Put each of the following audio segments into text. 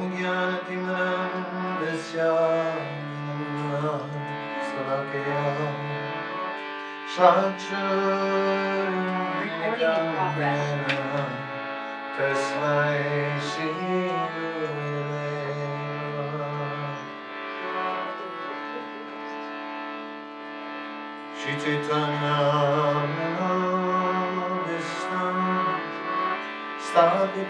بنيانة من أنبسيا من النار صدق يا رب Stop the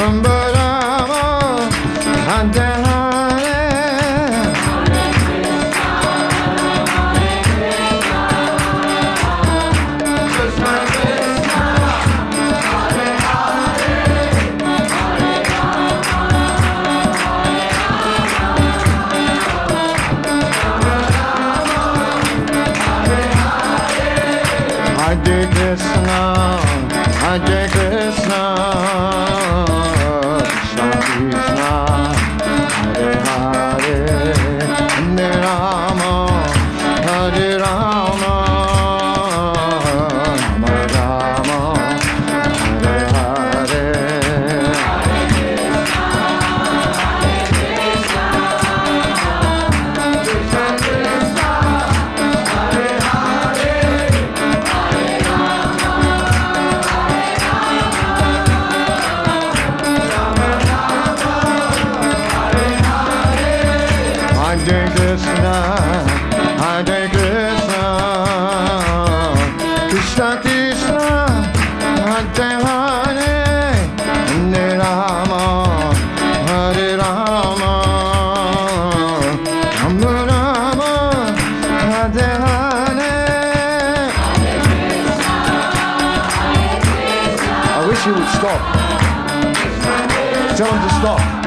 Rama stop.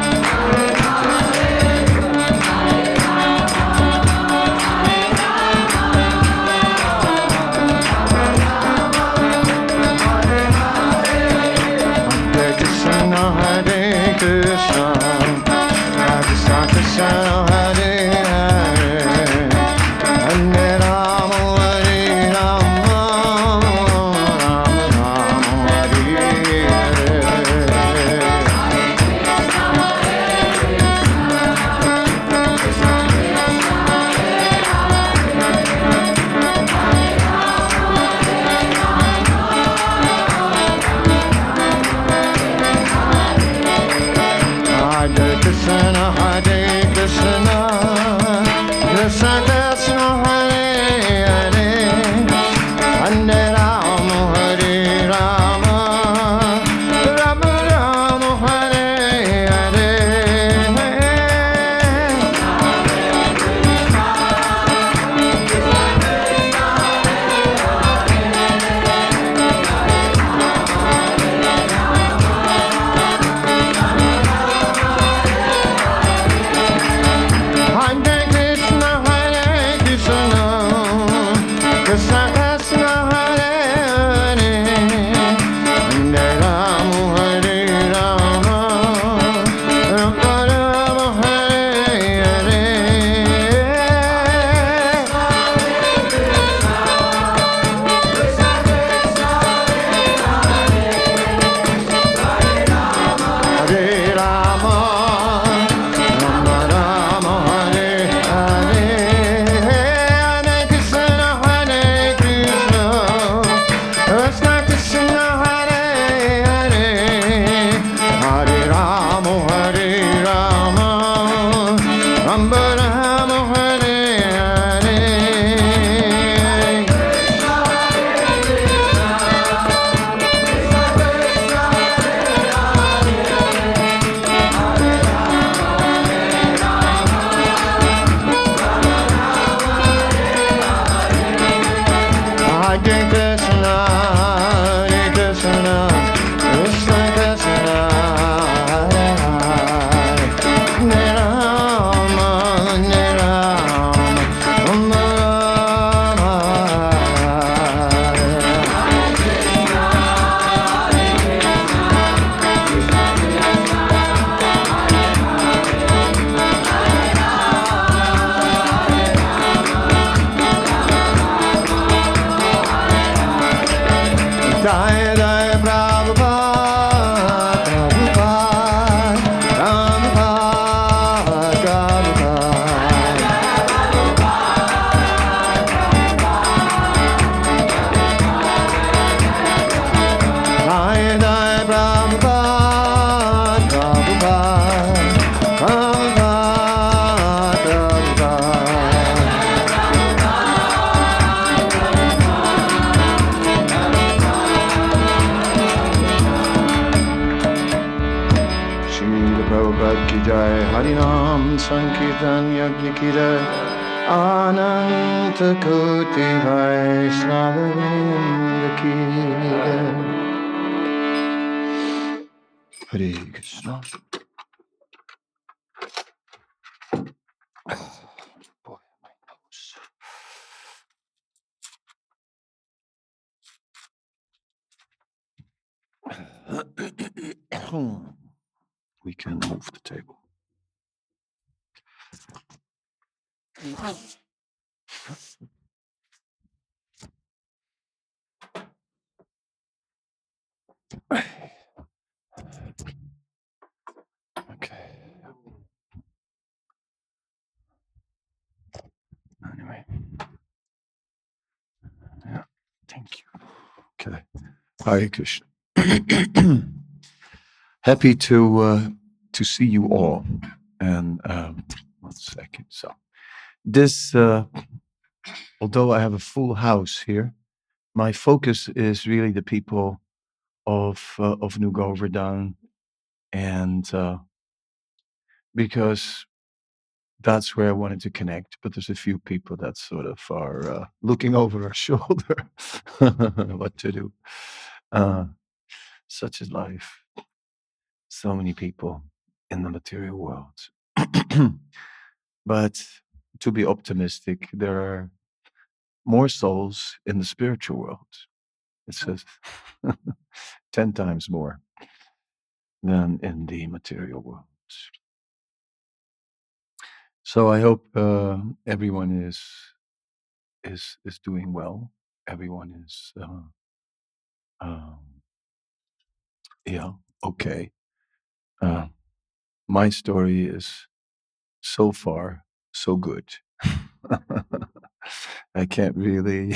Hare Krishna. Happy to uh, to see you all. And um, one second. So this, uh, although I have a full house here, my focus is really the people of uh, of New Govardhan, and uh, because that's where I wanted to connect. But there's a few people that sort of are uh, looking over our shoulder, what to do. Uh, such is life. So many people in the material world. but to be optimistic, there are more souls in the spiritual world. It says 10 times more than in the material world. So I hope uh, everyone is is is doing well. Everyone is uh, um, yeah okay. Uh, my story is so far so good. I can't really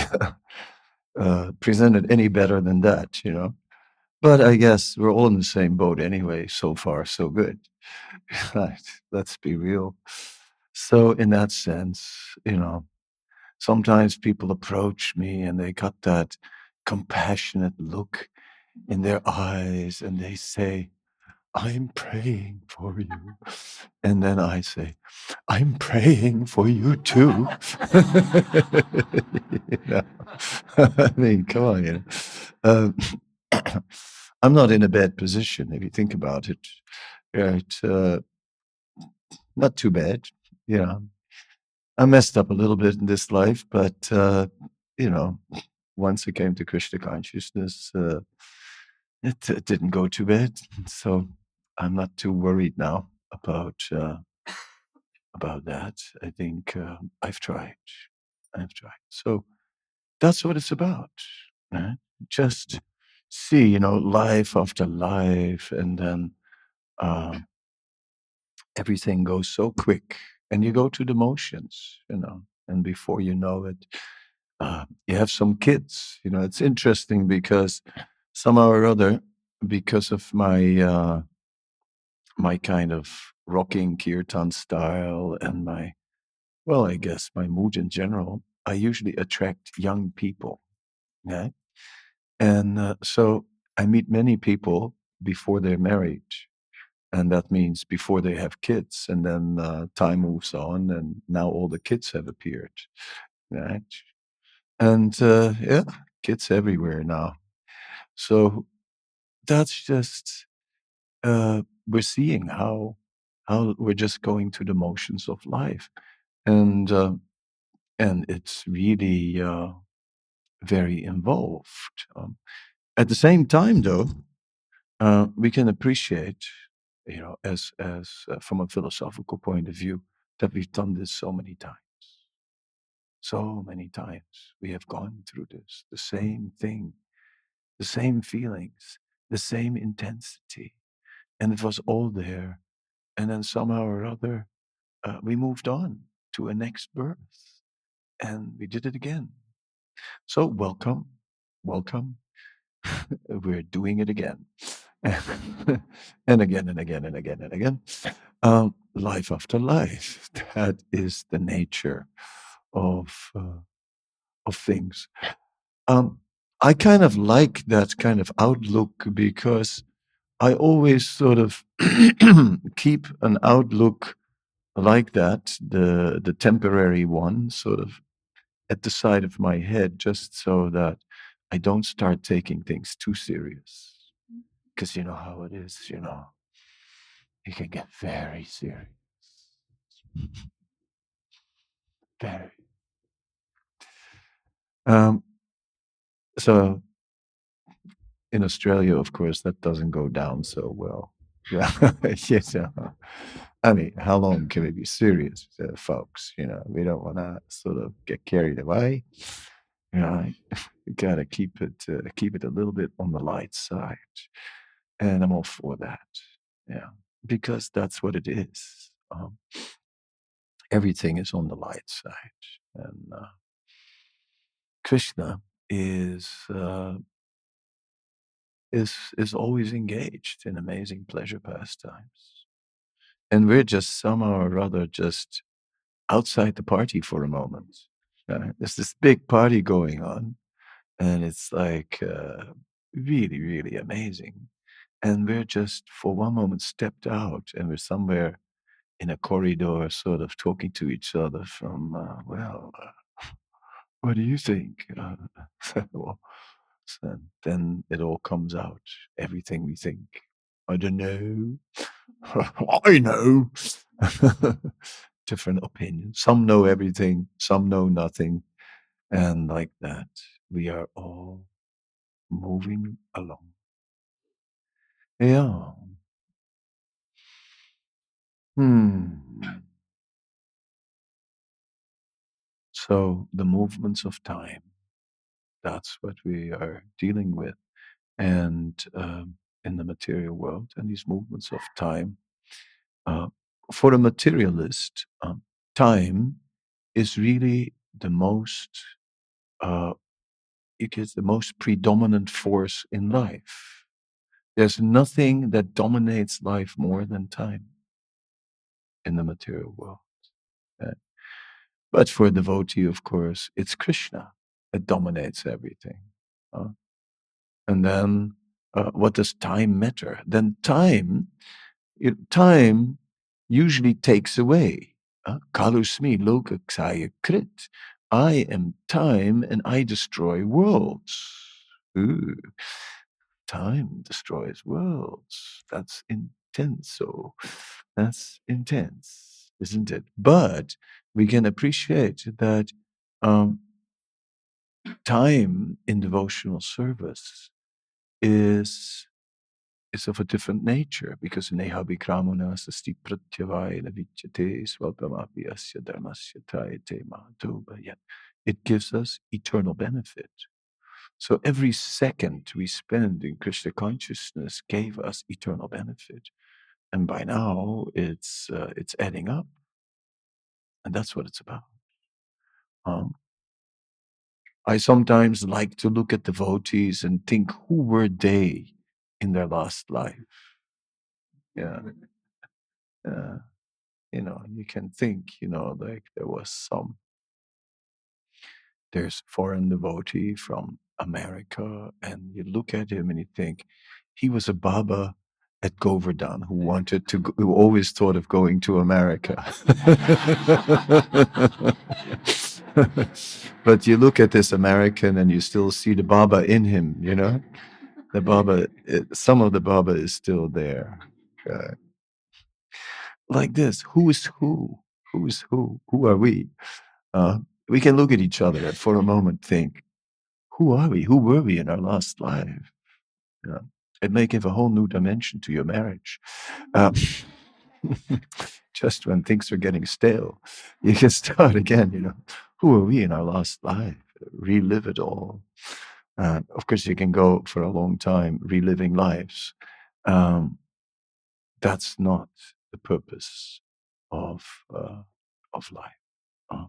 uh, present it any better than that, you know. But I guess we're all in the same boat anyway. So far, so good. Let's be real. So, in that sense, you know, sometimes people approach me and they got that compassionate look in their eyes and they say, I'm praying for you. And then I say, I'm praying for you too. You know? I mean, come on, you know. Um, I'm not in a bad position if you think about it. Right? Uh, not too bad. You know, I messed up a little bit in this life, but uh, you know, once I came to Krishna consciousness, uh, it, it didn't go too bad. So I'm not too worried now about uh, about that. I think uh, I've tried. I've tried. So that's what it's about. Right? Just see, you know, life after life, and then uh, everything goes so quick, and you go to the motions, you know, and before you know it, uh, you have some kids. You know, it's interesting because somehow or other, because of my uh, my kind of rocking kirtan style and my well, I guess my mood in general, I usually attract young people. Yeah. And uh, so I meet many people before they're married. And that means before they have kids. And then uh, time moves on, and now all the kids have appeared. Right. And uh, yeah, kids everywhere now. So that's just, uh, we're seeing how how we're just going through the motions of life. And uh, and it's really uh, very involved. Um, at the same time, though, uh, we can appreciate, you know, as as uh, from a philosophical point of view, that we've done this so many times. So many times we have gone through this, the same thing, the same feelings, the same intensity, and it was all there. And then somehow or other, uh, we moved on to a next birth, and we did it again. So welcome, welcome. We're doing it again, and again and again and again and again. Um, life after life. That is the nature of uh, of things. Um, I kind of like that kind of outlook because I always sort of keep an outlook like that, the the temporary one, sort of at the side of my head, just so that I don't start taking things too serious. Because you know how it is, you know, it can get very serious. Very. Um, so in Australia, of course, that doesn't go down so well. Yeah, yes. I mean, how long can we be serious, uh, folks? You know, we don't want to sort of get carried away. You know, we gotta keep it uh, keep it a little bit on the light side, and I'm all for that. Yeah, because that's what it is. Um, everything is on the light side, and uh, Krishna is uh, is is always engaged in amazing pleasure pastimes, and we're just somehow or other just outside the party for a moment. Uh, there's this big party going on, and it's like uh, really, really amazing. And we're just for one moment stepped out, and we're somewhere in a corridor, sort of talking to each other from, uh, well, uh, what do you think? Uh, well, so then it all comes out, everything we think. I don't know. I know. Different opinions. Some know everything, some know nothing. And like that, we are all moving along. Yeah. Hmm. So the movements of time, that's what we are dealing with. And um, in the material world, and these movements of time, uh, for a materialist, um, time is really the most, uh, it is the most predominant force in life. There's nothing that dominates life more than time in the material world. But for a devotee, of course, it's Krishna that dominates everything. and then, uh, what does time matter? Then time, it, time usually takes away. uh, Kalusmi loka ksaya krit. I am time and I destroy worlds. Ooh, time destroys worlds. That's intense. So that's intense, isn't it? But we can appreciate that um, time in devotional service is is of a different nature because neha vikramana sasti pratyavaya vidyate swalpamapi asya dharmasya tayate mahatobha. Yet it gives us eternal benefit. So every second we spend in Krishna consciousness gave us eternal benefit, and by now it's uh, it's adding up, and that's what it's about. Um, I sometimes like to look at devotees and think, who were they in their last life? Yeah, uh, you know, you can think, you know, like there was some there's foreign devotee from America, and you look at him and you think he was a Baba at Govardhan who wanted to, who always thought of going to America. but you look at this American and you still see the Baba in him, you know? The Baba, some of the Baba is still there. Uh, like this who is who? Who is who? Who are we? Uh, we can look at each other and for a moment think, who are we? Who were we in our last life? Yeah. It may give a whole new dimension to your marriage. Um, just when things are getting stale, you can start again. You know, who are we in our last life? Relive it all. Uh, of course, you can go for a long time reliving lives. Um, that's not the purpose of uh, of life. Uh,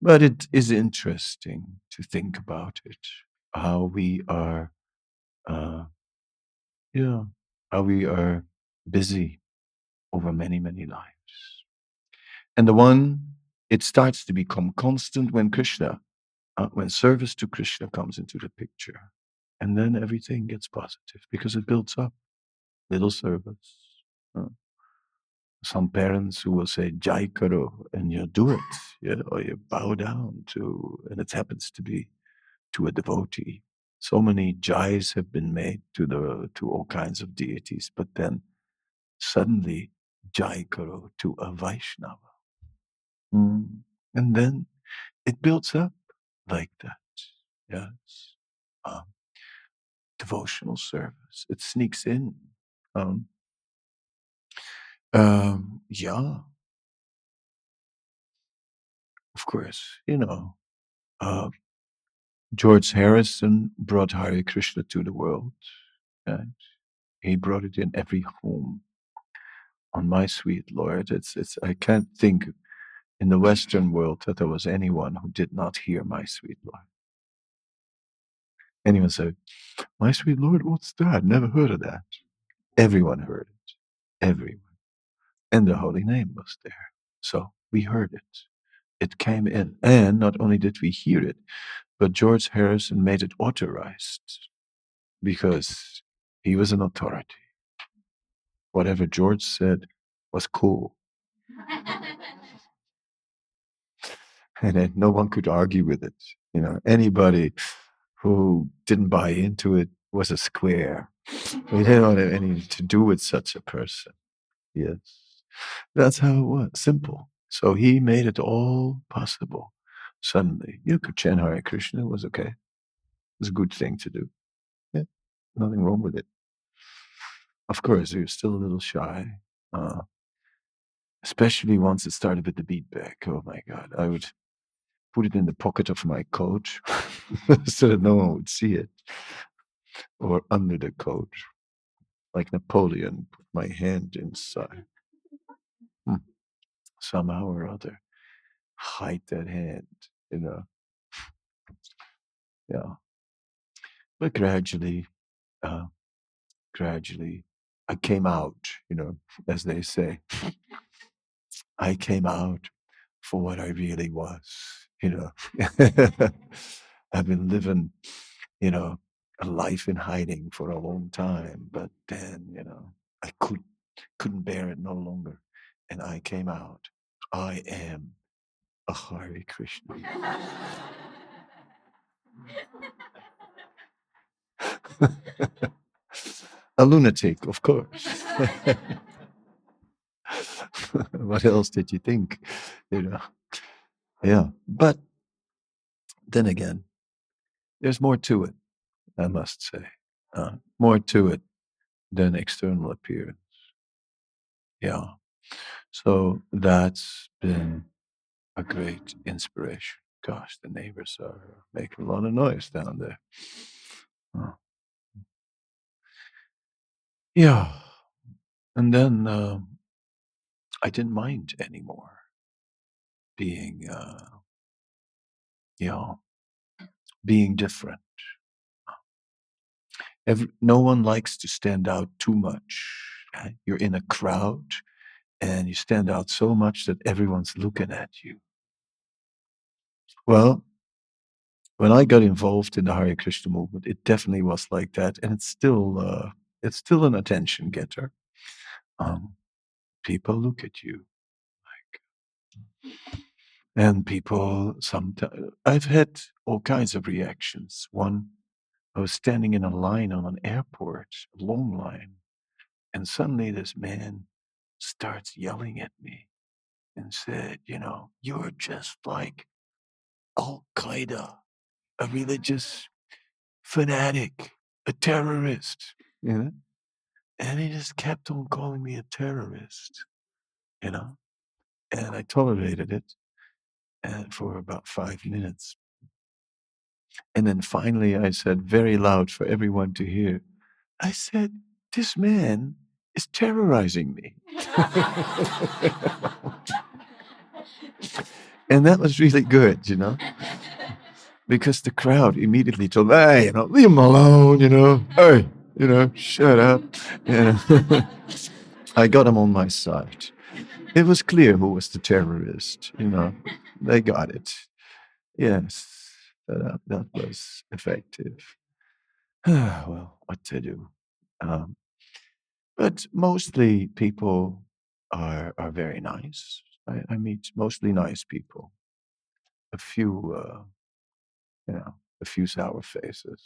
but it is interesting to think about it, how we are, uh, yeah, how we are busy over many, many lives. And the one, it starts to become constant when Krishna, uh, when service to Krishna comes into the picture. And then everything gets positive because it builds up. little service. Uh, some parents who will say Jai Karo and you do it, or you bow down to, and it happens to be to a devotee. So many jais have been made to the to all kinds of deities, but then suddenly Jai Karo to a Vaishnava. Mm. And then it builds up like that. Yes. Um, devotional service. It sneaks in. Um, um, yeah, of course. You know, uh, George Harrison brought Hare Krishna to the world. And he brought it in every home. On my sweet Lord, it's it's. I can't think in the Western world that there was anyone who did not hear my sweet Lord. Anyone say, "My sweet Lord, what's that? Never heard of that." Everyone heard it. Everyone. And the holy name was there. So we heard it. It came in. And not only did we hear it, but George Harrison made it authorized because he was an authority. Whatever George said was cool. and then no one could argue with it. You know, anybody who didn't buy into it was a square. We didn't have anything to do with such a person. Yes. That's how it was. Simple. So he made it all possible. Suddenly, you could chant Hare Krishna. It was okay. It was a good thing to do. Yeah, nothing wrong with it. Of course, was still a little shy, uh, especially once it started with the bead bag. Oh my God. I would put it in the pocket of my coat so that no one would see it, or under the coat, like Napoleon, put my hand inside. Hmm. Somehow or other, hide that hand, you know. Yeah. But gradually, uh, gradually, I came out, you know, as they say. I came out for what I really was, you know. I've been living, you know, a life in hiding for a long time, but then, you know, I could couldn't bear it no longer. And I came out. I am a Hare Krishna. a lunatic, of course. what else did you think? You know. Yeah. But then again, there's more to it, I must say. Uh, more to it than external appearance. Yeah. So that's been a great inspiration. Gosh, the neighbors are making a lot of noise down there. Uh, yeah. And then um, I didn't mind anymore being, uh, you know, being different. Every, no one likes to stand out too much. You're in a crowd and you stand out so much that everyone's looking at you. Well, when I got involved in the Hare Krishna movement, it definitely was like that, and it's still uh, it's still an attention getter. Um, people look at you like, and people sometimes I've had all kinds of reactions. One, I was standing in a line on an airport, a long line, and suddenly this man starts yelling at me and said, "You know, you're just like Al Qaeda." a religious fanatic, a terrorist, you know? And he just kept on calling me a terrorist, you know? And I tolerated it and for about five minutes. And then finally I said very loud for everyone to hear, I said, This man is terrorizing me. and that was really good, you know? because the crowd immediately told, hey, you know, leave him alone, you know, hey, you know, shut up. I got him on my side. It was clear who was the terrorist, you know, they got it. Yes, that, that was effective. well, what to do? Um, but mostly people are are very nice. I, I meet mostly nice people. A few, uh, you know, a few sour faces.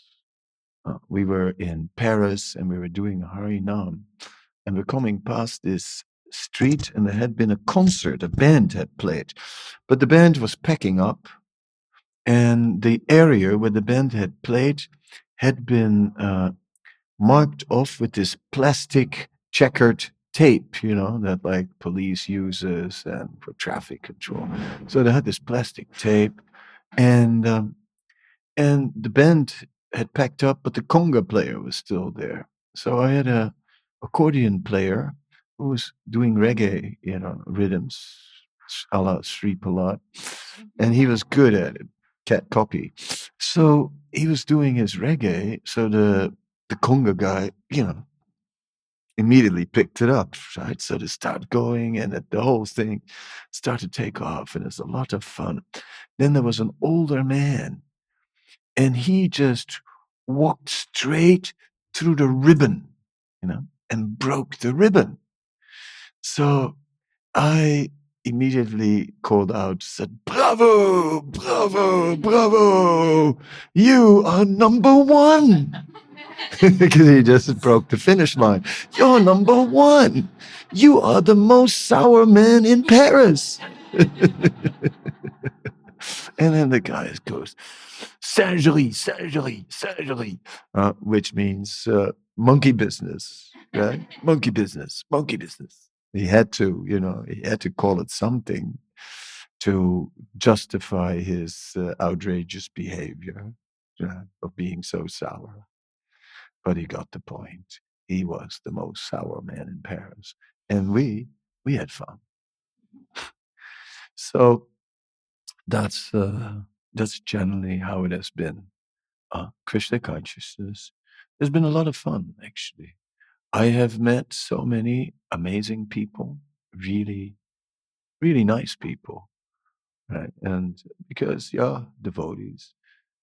Uh, we were in Paris and we were doing Harinam, and we're coming past this street, and there had been a concert. A band had played, but the band was packing up, and the area where the band had played had been uh, marked off with this plastic checkered tape, you know, that like police uses and for traffic control. So they had this plastic tape, and um, and the band had packed up, but the conga player was still there. So I had a accordion player who was doing reggae, you know, rhythms a la Sri Prahlad, and he was good at it, cat copy. So he was doing his reggae. So the the conga guy, you know, immediately picked it up, right? So to start going, and the whole thing started to take off, and it's a lot of fun. Then there was an older man, and he just walked straight through the ribbon, you know, and broke the ribbon. So I immediately called out, said, Bravo, bravo, bravo, you are number one. because he just broke the finish line. You're number one. You are the most sour man in Paris. and then the guy goes, Singerie, Singerie, Singerie, uh, which means uh, monkey business, right? monkey business, monkey business. He had to, you know, he had to call it something to justify his uh, outrageous behavior uh, of being so sour. But he got the point. He was the most sour man in Paris. And we, we had fun. so that's, uh, that's generally how it has been. Uh, Krishna consciousness. There's been a lot of fun, actually. I have met so many amazing people, really, really nice people. Right. And because, yeah, devotees,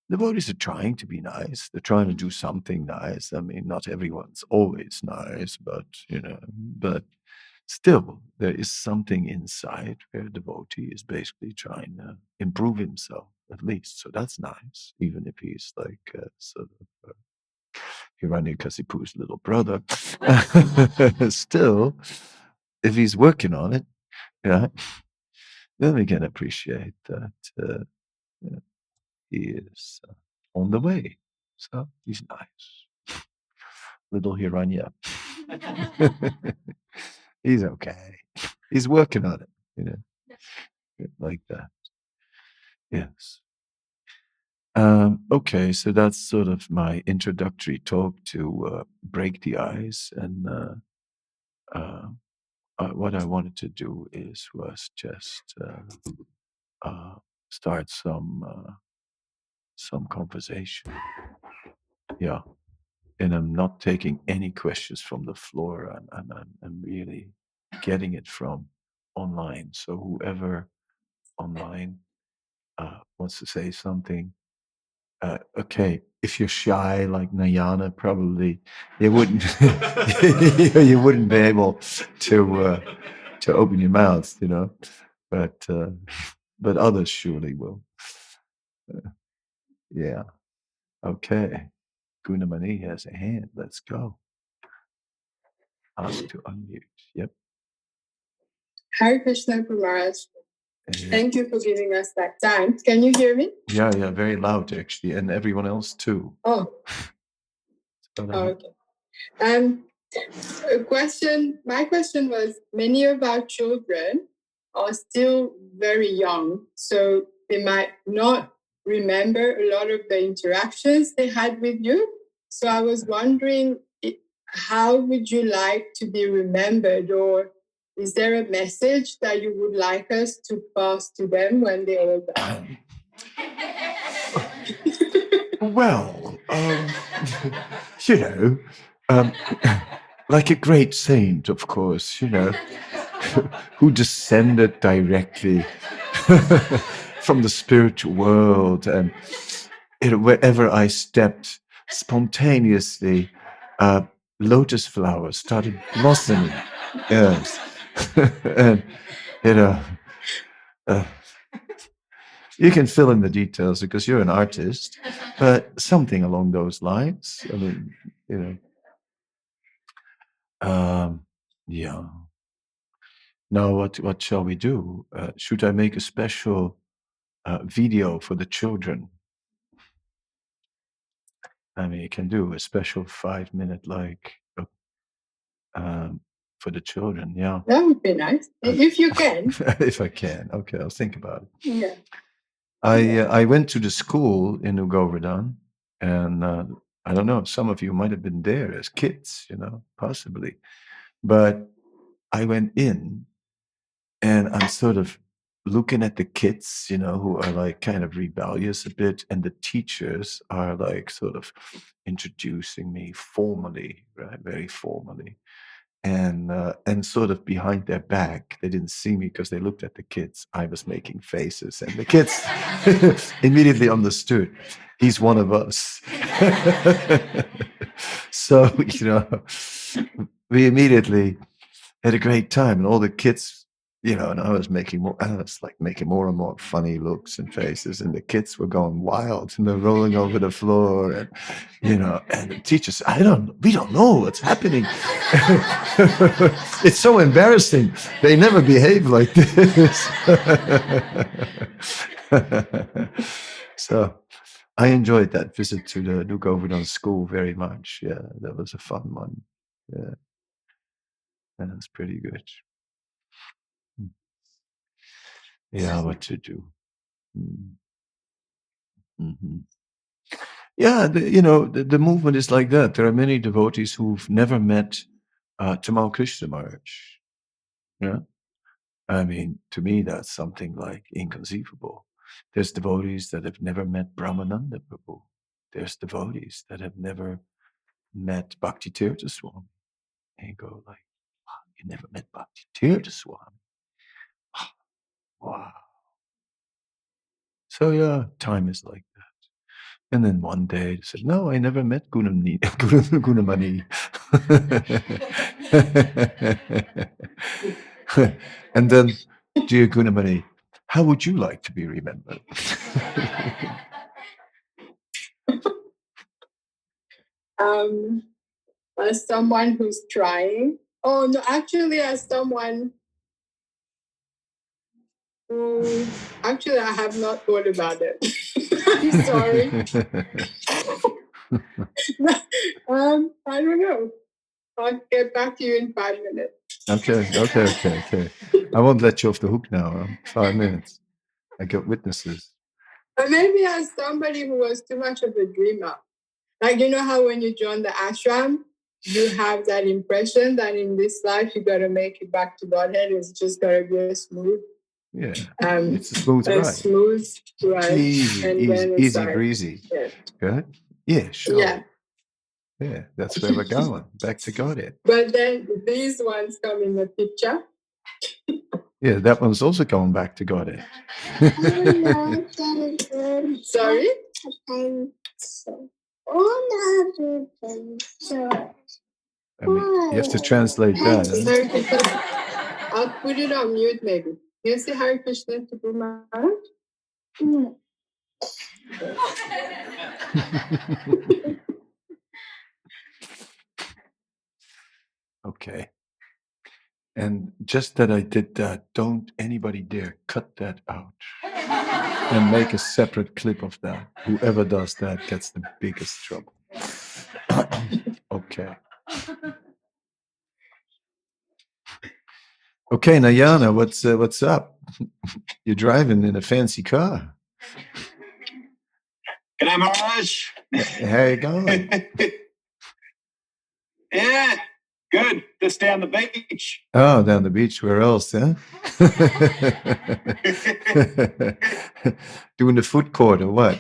devotees are trying to be nice. They're trying to do something nice. I mean, not everyone's always nice, but you know, but still, there is something inside where a devotee is basically trying to improve himself, at least. So that's nice, even if he's like uh, sort of uh, Hiranyakasipu's little brother. still, if he's working on it, yeah, then we can appreciate that. Uh, yeah he is uh, on the way. So he's nice. Little Hiranya. he's okay. He's working on it, you know, like that. Yes. Um, okay, so that's sort of my introductory talk to uh, break the ice, and uh, uh, uh what I wanted to do is was just uh, uh, start some some conversation. Yeah. And I'm not taking any questions from the floor. I'm, I'm, I'm, I'm really getting it from online. So whoever online uh, wants to say something, uh, okay. If you're shy like Nayana, probably you wouldn't you wouldn't be able to uh, to open your mouth, you know. But uh, but others surely will. Uh, yeah. Okay. Gunamani has a hand. Let's go. Ask to unmute. Yep. Hare Krishna Maharaj. Thank you for giving us that time. Can you hear me? Yeah, yeah, very loud actually, and everyone else too. Oh. oh okay. Um, a question. My question was: Many of our children are still very young, so they might not remember a lot of the interactions they had with you. So I was wondering, how would you like to be remembered, or is there a message that you would like us to pass to them when they are older? well, um, you know, um, like a great saint, of course, you know, who descended directly from the spiritual world. And know, wherever I stepped, spontaneously, uh, lotus flowers started blossoming. Yes. and, you know, uh, you can fill in the details because you're an artist, but something along those lines. I mean, you know. Um, yeah. Now, what what shall we do? Uh, should I make a special uh, video for the children? I mean, you can do a special five minute like uh, um, for the children. Yeah, That would be nice. If you can. if I can. Okay, I'll think about it. Yeah. I uh, I went to the school in New Govardhan, and uh, I don't know. If some of you might have been there as kids, you know, possibly, but I went in, and I'm sort of looking at the kids, you know, who are like kind of rebellious a bit, and the teachers are like sort of introducing me formally, right, very formally and uh, and sort of behind their back they didn't see me because they looked at the kids. I was making faces and the kids immediately understood. He's one of us. So you know we immediately had a great time and all the kids you know, and I was making more, I was like making more and more funny looks and faces, and the kids were going wild and they're rolling over the floor, and you know, and the teacher said, "I don't, we don't know what's happening. it's so embarrassing. They never behave like this." so, I enjoyed that visit to the New Govardhan school very much. Yeah, that was a fun one. Yeah, and it's pretty good. Yeah, what to do. Mm. hmm Yeah, the, you know, the, the movement is like that. There are many devotees who've never met uh, Tamal Krishna Maharaj. Yeah. I mean, to me, that's something like inconceivable. There's devotees that have never met Brahmananda Prabhu. There's devotees that have never met Bhakti Tirtha Swami. And go like, you never met Bhakti Tirtha Swami. Wow. So yeah, time is like that. And then one day they said, No, I never met Gunamani. Gunamani. and then, dear Gunamani, how would you like to be remembered? um, as someone who's trying. Oh no, actually, as someone Mm, actually, I have not thought about it. I'm sorry. um, I don't know. I'll get back to you in five minutes. Okay, okay, okay, okay. I won't let you off the hook now. Five minutes. I got witnesses. But maybe as somebody who was too much of a dreamer. Like, you know how when you join the ashram, you have that impression that in this life you got to make it back to Godhead. It's just got to be a smooth yeah. Um, it's a smooth a ride. Smooth ride. Easy, easy, easy breezy. Yeah. Good? Yeah, sure. Yeah. Yeah, that's where we're going. Back to Godhead. But then these ones come in the picture. yeah, that one's also going back to Godhead. Sorry? I mean, you have to translate that. I'll put it on mute maybe. You say Hare Krishna to Guru Maharaj? No. okay. And just that I did that, don't anybody dare cut that out and make a separate clip of that. Whoever does that gets the biggest trouble. okay. Okay, Nayana, what's uh, what's up? You're driving in a fancy car. Good Maharaj. How you going? yeah, good. Just down the beach. Oh, down the beach. Where else, huh? Doing the food court or what?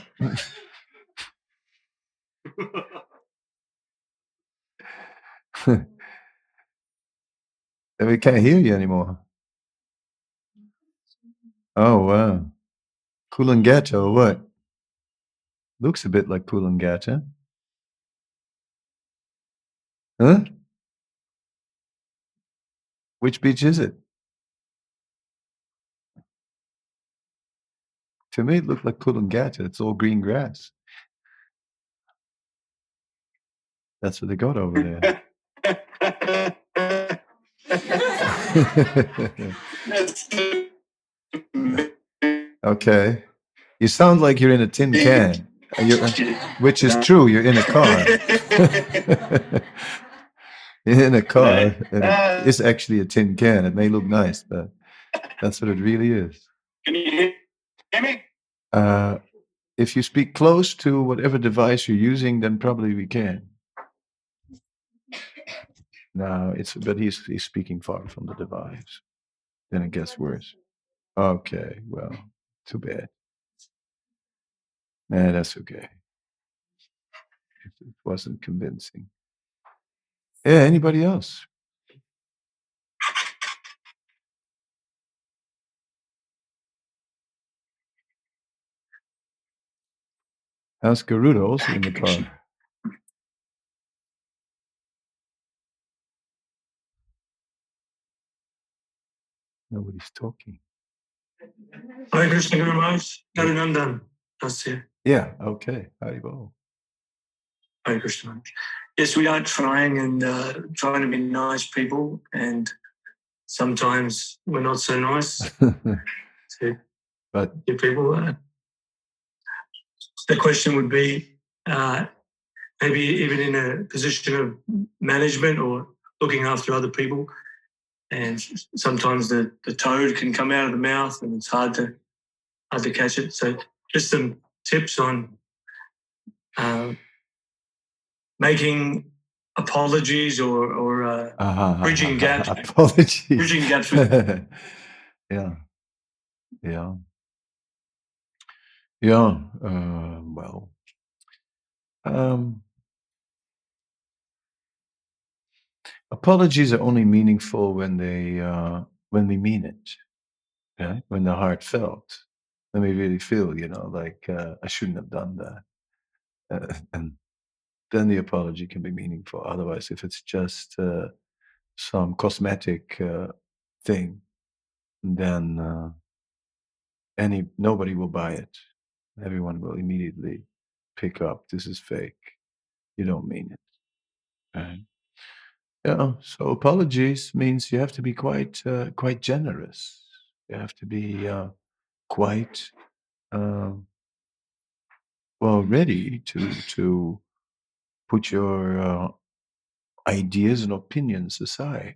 We can't hear you anymore. Oh wow. Coolangatta or what? Looks a bit like Coolangatta. Huh? Which beach is it? To me, it looked like Coolangatta. It's all green grass. That's what they got over there. okay. You sound like you're in a tin can, you're, which is true. You're in a car. in a car. it's actually a tin can. It may look nice, but that's what it really is. Can you hear me? Uh, if you speak close to whatever device you're using, then probably we can. No, it's but he's he's speaking far from the device. Then it gets worse. Okay, well, too bad. Nah, that's okay. It wasn't convincing. Yeah, anybody else? How's Garuda also in the car? Nobody's talking. Hare Krishna Guru Maharaj, Garunandan, that's it. Yeah, okay. Haribol. Hare Krishna. Yes, we are trying and uh, trying to be nice people, and sometimes we're not so nice to but to people. Uh, the question would be uh, maybe even in a position of management or looking after other people, and sometimes the, the toad can come out of the mouth and it's hard to hard to catch it. So just some tips on uh, making apologies or or uh, uh-huh, bridging gaps. Apologies. bridging gaps with yeah. Yeah. Yeah. Uh, well. Um, apologies are only meaningful when they uh, when we mean it. Yeah. When they're heartfelt. When we really feel, you know, like uh, I shouldn't have done that. Uh, and then the apology can be meaningful. Otherwise, if it's just uh, some cosmetic uh, thing, then uh, any nobody will buy it. Everyone will immediately pick up this is fake. You don't mean it. Right? Yeah. So apologies means you have to be quite uh, quite generous. You have to be uh, quite um, well ready to to put your uh, ideas and opinions aside.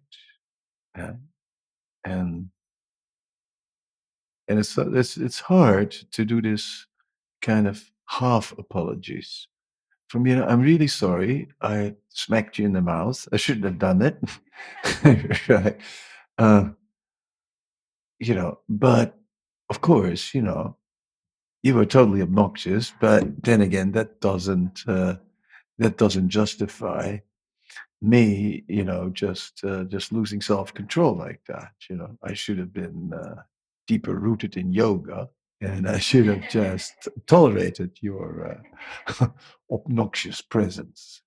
Yeah? And and it's it's it's hard to do this kind of half apologies. From you know, I'm really sorry. I smacked you in the mouth. I shouldn't have done it. right. Uh, you know, but of course, you know, you were totally obnoxious. But then again, that doesn't uh, that doesn't justify me, you know, just uh, just losing self control like that. You know, I should have been uh, deeper rooted in yoga, and I should have just tolerated your uh, obnoxious presence.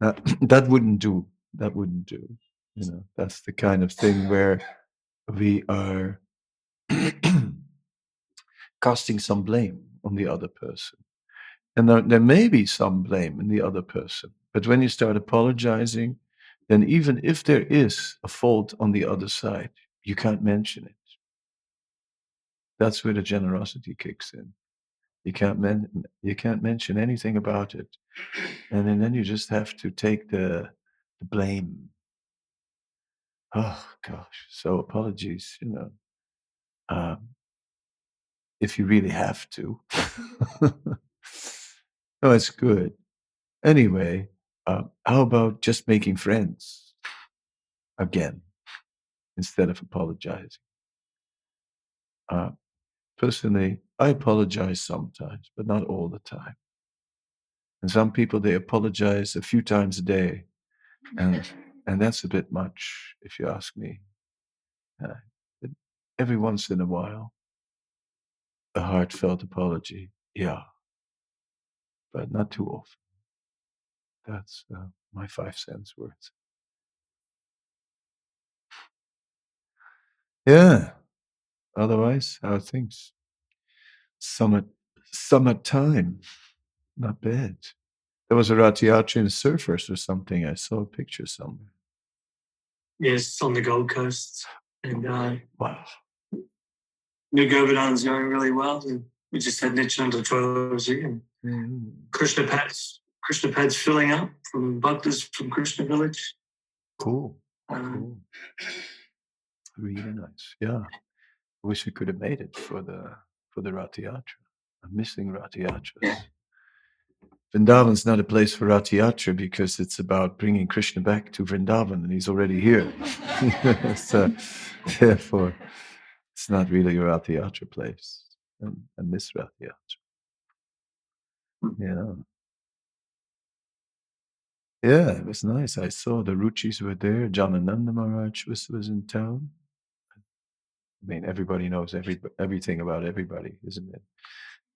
Uh, that wouldn't do. That wouldn't do. You know, that's the kind of thing where we are casting some blame on the other person. And there, there may be some blame in the other person. But when you start apologizing, then even if there is a fault on the other side, you can't mention it. That's where the generosity kicks in. You can't men- you can't mention anything about it, and then, then you just have to take the the blame. Oh gosh, so apologies, you know, um, if you really have to. no, it's good. Anyway, uh, how about just making friends again instead of apologizing? Uh, personally, I apologize sometimes, but not all the time. And some people they apologize a few times a day, and and that's a bit much, if you ask me. Uh, every once in a while, a heartfelt apology, yeah, but not too often. That's uh, my five cents worth. Yeah. Otherwise, how are things? Summer, summertime. Not bad. There was a Rathayatra in Surfers or something. I saw a picture somewhere. Yes, on the Gold Coast. And uh, Wow. New Govardhan's going really well. And we just had Nityananda Trayodashi and Mhm. Krishna Pads. Krishna Pads filling up from Bhaktas from Krishna Village. Cool. Um, Cool. Really nice. Yeah. I wish we could have made it for the for the Rathayatra. I'm missing Rathayatras. Vrindavan's not a place for Rathayatra because it's about bringing Krishna back to Vrindavan and he's already here. so therefore it's not really a Rathayatra place. Um, I miss Rathayatra. Yeah. Yeah, it was nice. I saw the Ruchis were there. Janananda Maharaj was, was in town. I mean, everybody knows every everything about everybody, isn't it?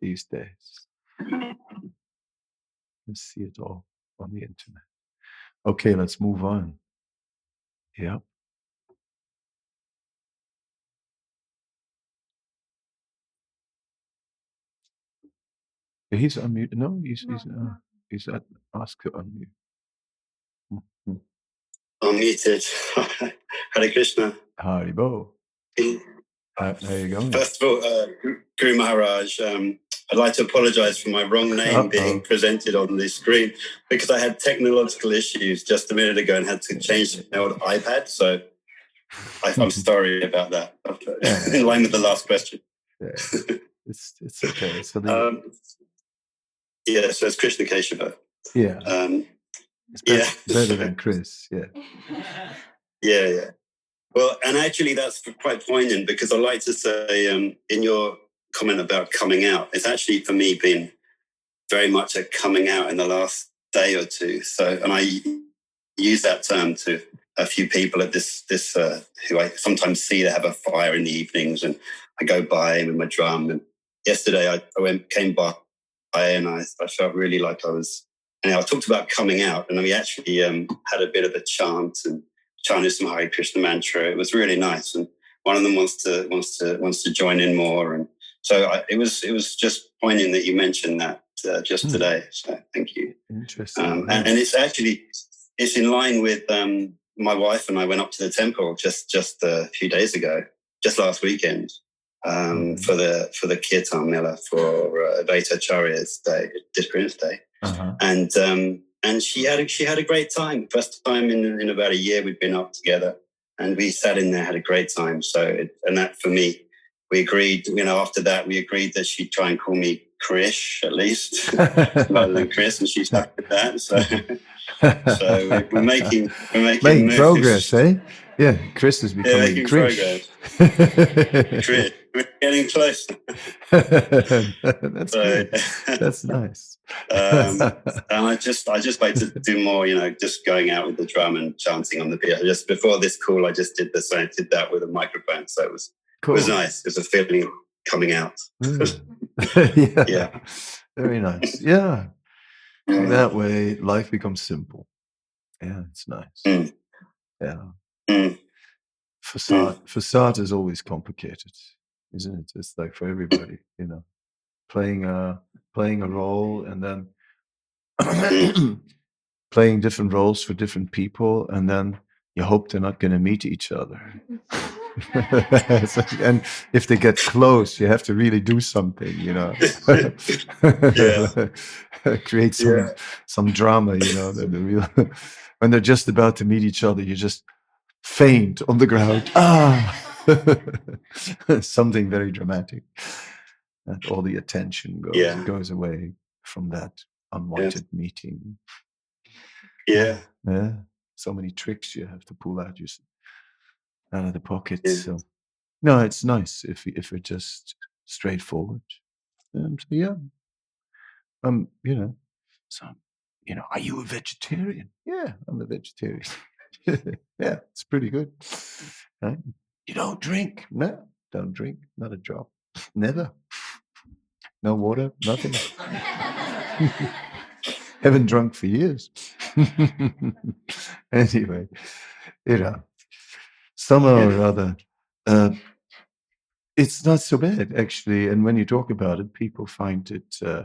These days. You see it all on the internet. Okay, let's move on. Yeah. He's unmuted. No, he's he's uh, he's at ask to unmute. Mhm. unmuted. Hare Krishna. Haribol. How, how you going? First of all, uh, Guru Maharaj, um, I'd like to apologize for my wrong name Uh-oh. being presented on the screen because I had technological issues just a minute ago and had to change my old iPad. So I, I'm sorry about that. In line with the last question. Yeah. It's it's okay. So the, Um, yeah, so it's Krishna Keshava. yeah, Um, it's better, yeah. better than Chris. Yeah. Yeah, yeah. Well, and actually, that's quite poignant because I like to say, um, in your comment about coming out, it's actually for me been very much a coming out in the last day or two. So, and I use that term to a few people at this this uh, who I sometimes see they have a fire in the evenings, and I go by with my drum. And yesterday, I, I went came by and I, I felt really like I was. And I talked about coming out, and we actually um, had a bit of a chant and chanted some Hare Krishna mantra. It was really nice, and one of them wants to wants to wants to join in more. And so I, it was it was just poignant that you mentioned that uh, just Hmm. today. So thank you. Interesting. Um, and, and it's actually it's in line with um, my wife and I went up to the temple just just a few days ago, just last weekend. Um, Mhm. for the for the kirtan mela for uh, Advaita Acharya's day, disappearance day uh-huh. and um, and she had a, she had a great time. First time in in about a year we'd been up together, and we sat in there had a great time. So it, and that for me, we agreed. You know, after that we agreed that she'd try and call me Krish at least rather than Chris, and she stuck with that. So so we're, making we're making, Making moves. progress, eh? Yeah, Chris is becoming Krish. Chris, we're getting close. That's So, good. That's nice. Um, and I just I just like to do more, you know, just going out with the drum and chanting on the beat. Just before this call, I just did this. same, did that with a microphone, so it was cool. it was nice. It was a feeling coming out. Mm. yeah. Yeah. Very nice. Yeah. That way life becomes simple. Yeah, it's nice. Mm. Yeah. Mm. Facade facade is always complicated, isn't it? It's like for everybody, you know. Playing a playing a role and then playing different roles for different people and then you hope they're not going to meet each other. And if they get close, you have to really do something, you know. Create some Yeah. some drama, you know. real when they're just about to meet each other, you just faint on the ground. Ah, something very dramatic, and all the attention goes Yeah. goes away from that unwanted meeting. Yeah. Yeah, so many tricks you have to pull out your, out of the pocket. Yeah. So no, it's nice if we- if we're just straightforward. Um, so yeah, um, you know, so you know, are you a vegetarian? Yeah, I'm a vegetarian. yeah, it's pretty good. Right? You don't drink? No, don't drink. Not a drop. Never. No water. Nothing. Haven't drunk for years. anyway, you know, somehow or other, uh, it's not so bad actually. And when you talk about it, people find it, uh,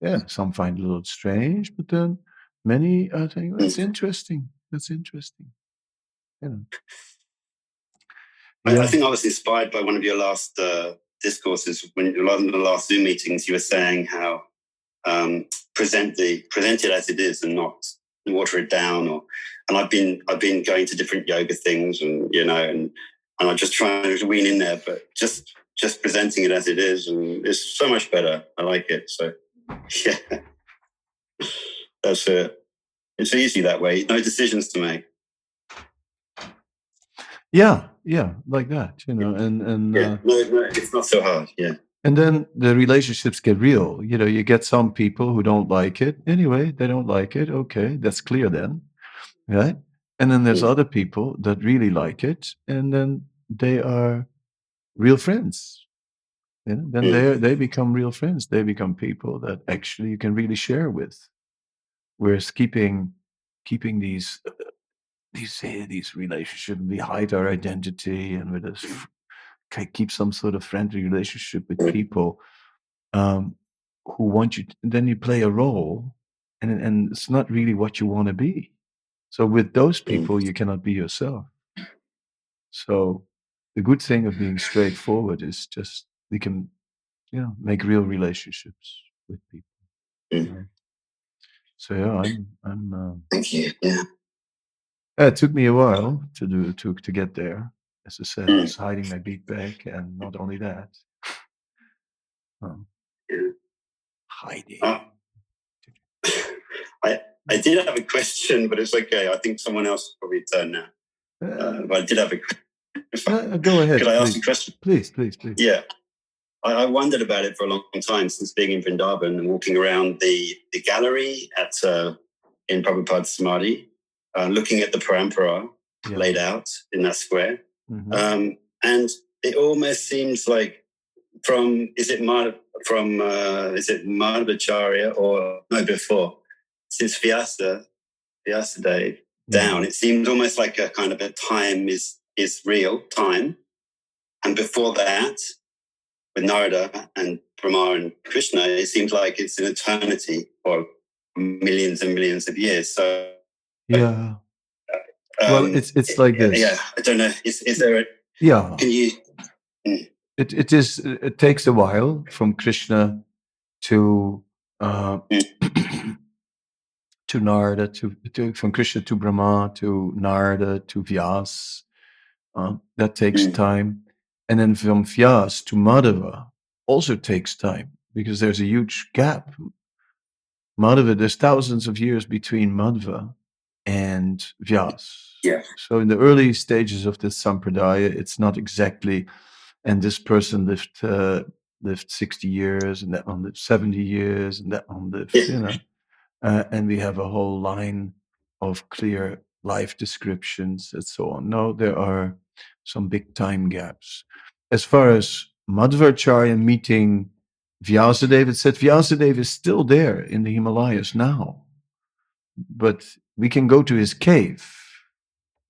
yeah, some find it a little strange, but then many are saying, that's interesting. That's interesting. You know. I, I think I was inspired by one of your last uh, discourses when in the last Zoom meetings. You were saying how um, present the present it as it is and not water it down. Or and I've been I've been going to different yoga things and you know and and I'm just trying to wean in there, but just just presenting it as it is and it's so much better. I like it. So yeah, that's it. It's easy that way. No decisions to make. Yeah, yeah, like that, you know, and and yeah, uh, no, no, it's not so hard. Yeah, and then the relationships get real. You know, you get some people who don't like it. Anyway, they don't like it. Okay, that's clear then, right? And then there's Yeah. other people that really like it, and then they are real friends. You know, then Yeah. they they become real friends. They become people that actually you can really share with. Whereas keeping keeping these uh, these these relationships, we hide our identity, and we just keep some sort of friendly relationship with people um, who want you. To, then you play a role, and and it's not really what you want to be. So with those Mm. people, you cannot be yourself. So the good thing of being straightforward is just we can, you know, make real relationships with people. Mm. So yeah, I'm I'm. Uh, thank you. Yeah, yeah, it took me a while to do to to get there. As I said, I Mm. was hiding my bead bag, and not only that, um, hiding. Uh, I I did have a question, but it's okay. I think someone else will probably turn now. Uh, Uh, but I did have a. If I, uh, go ahead, could I ask a question? Please, please, please. Yeah. I, I wondered about it for a long time since being in Vrindavan and walking around the, the gallery at uh, in Prabhupada's Samadhi, uh, looking at the parampara Yeah. laid out in that square. Mhm. Um, and it almost seems like from, is it Madh- from, uh, is it Madhvacharya or no, before, since Vyasa, Vyasa Day down, it seems almost like a kind of a time is, is real time. And before that, with Narada and Brahma and Krishna, it seems like it's an eternity or millions and millions of years. So, Yeah. Well, um, it's it's like this. Yeah, I don't know. Is, is there a, Yeah. can you, It it is. It takes a while from Krishna to uh, to Narada to, to from Krishna to Brahma to Narada to Vyas. Uh, that takes Mm. time, and then from Vyas to Madhava also takes time because there's a huge gap. Madhava, there's thousands of years between Madhava and Vyas. Yeah. So in the early stages of this sampradaya, it's not exactly, and this person lived uh, lived 60 years, and that one lived 70 years, and that one lived, you know, uh, and we have a whole line of clear life descriptions and so on. No, there are some big time gaps. As far as Madhvacharya meeting Vyasadeva, it said Vyasadeva is still there in the Himalayas now, but we can go to his cave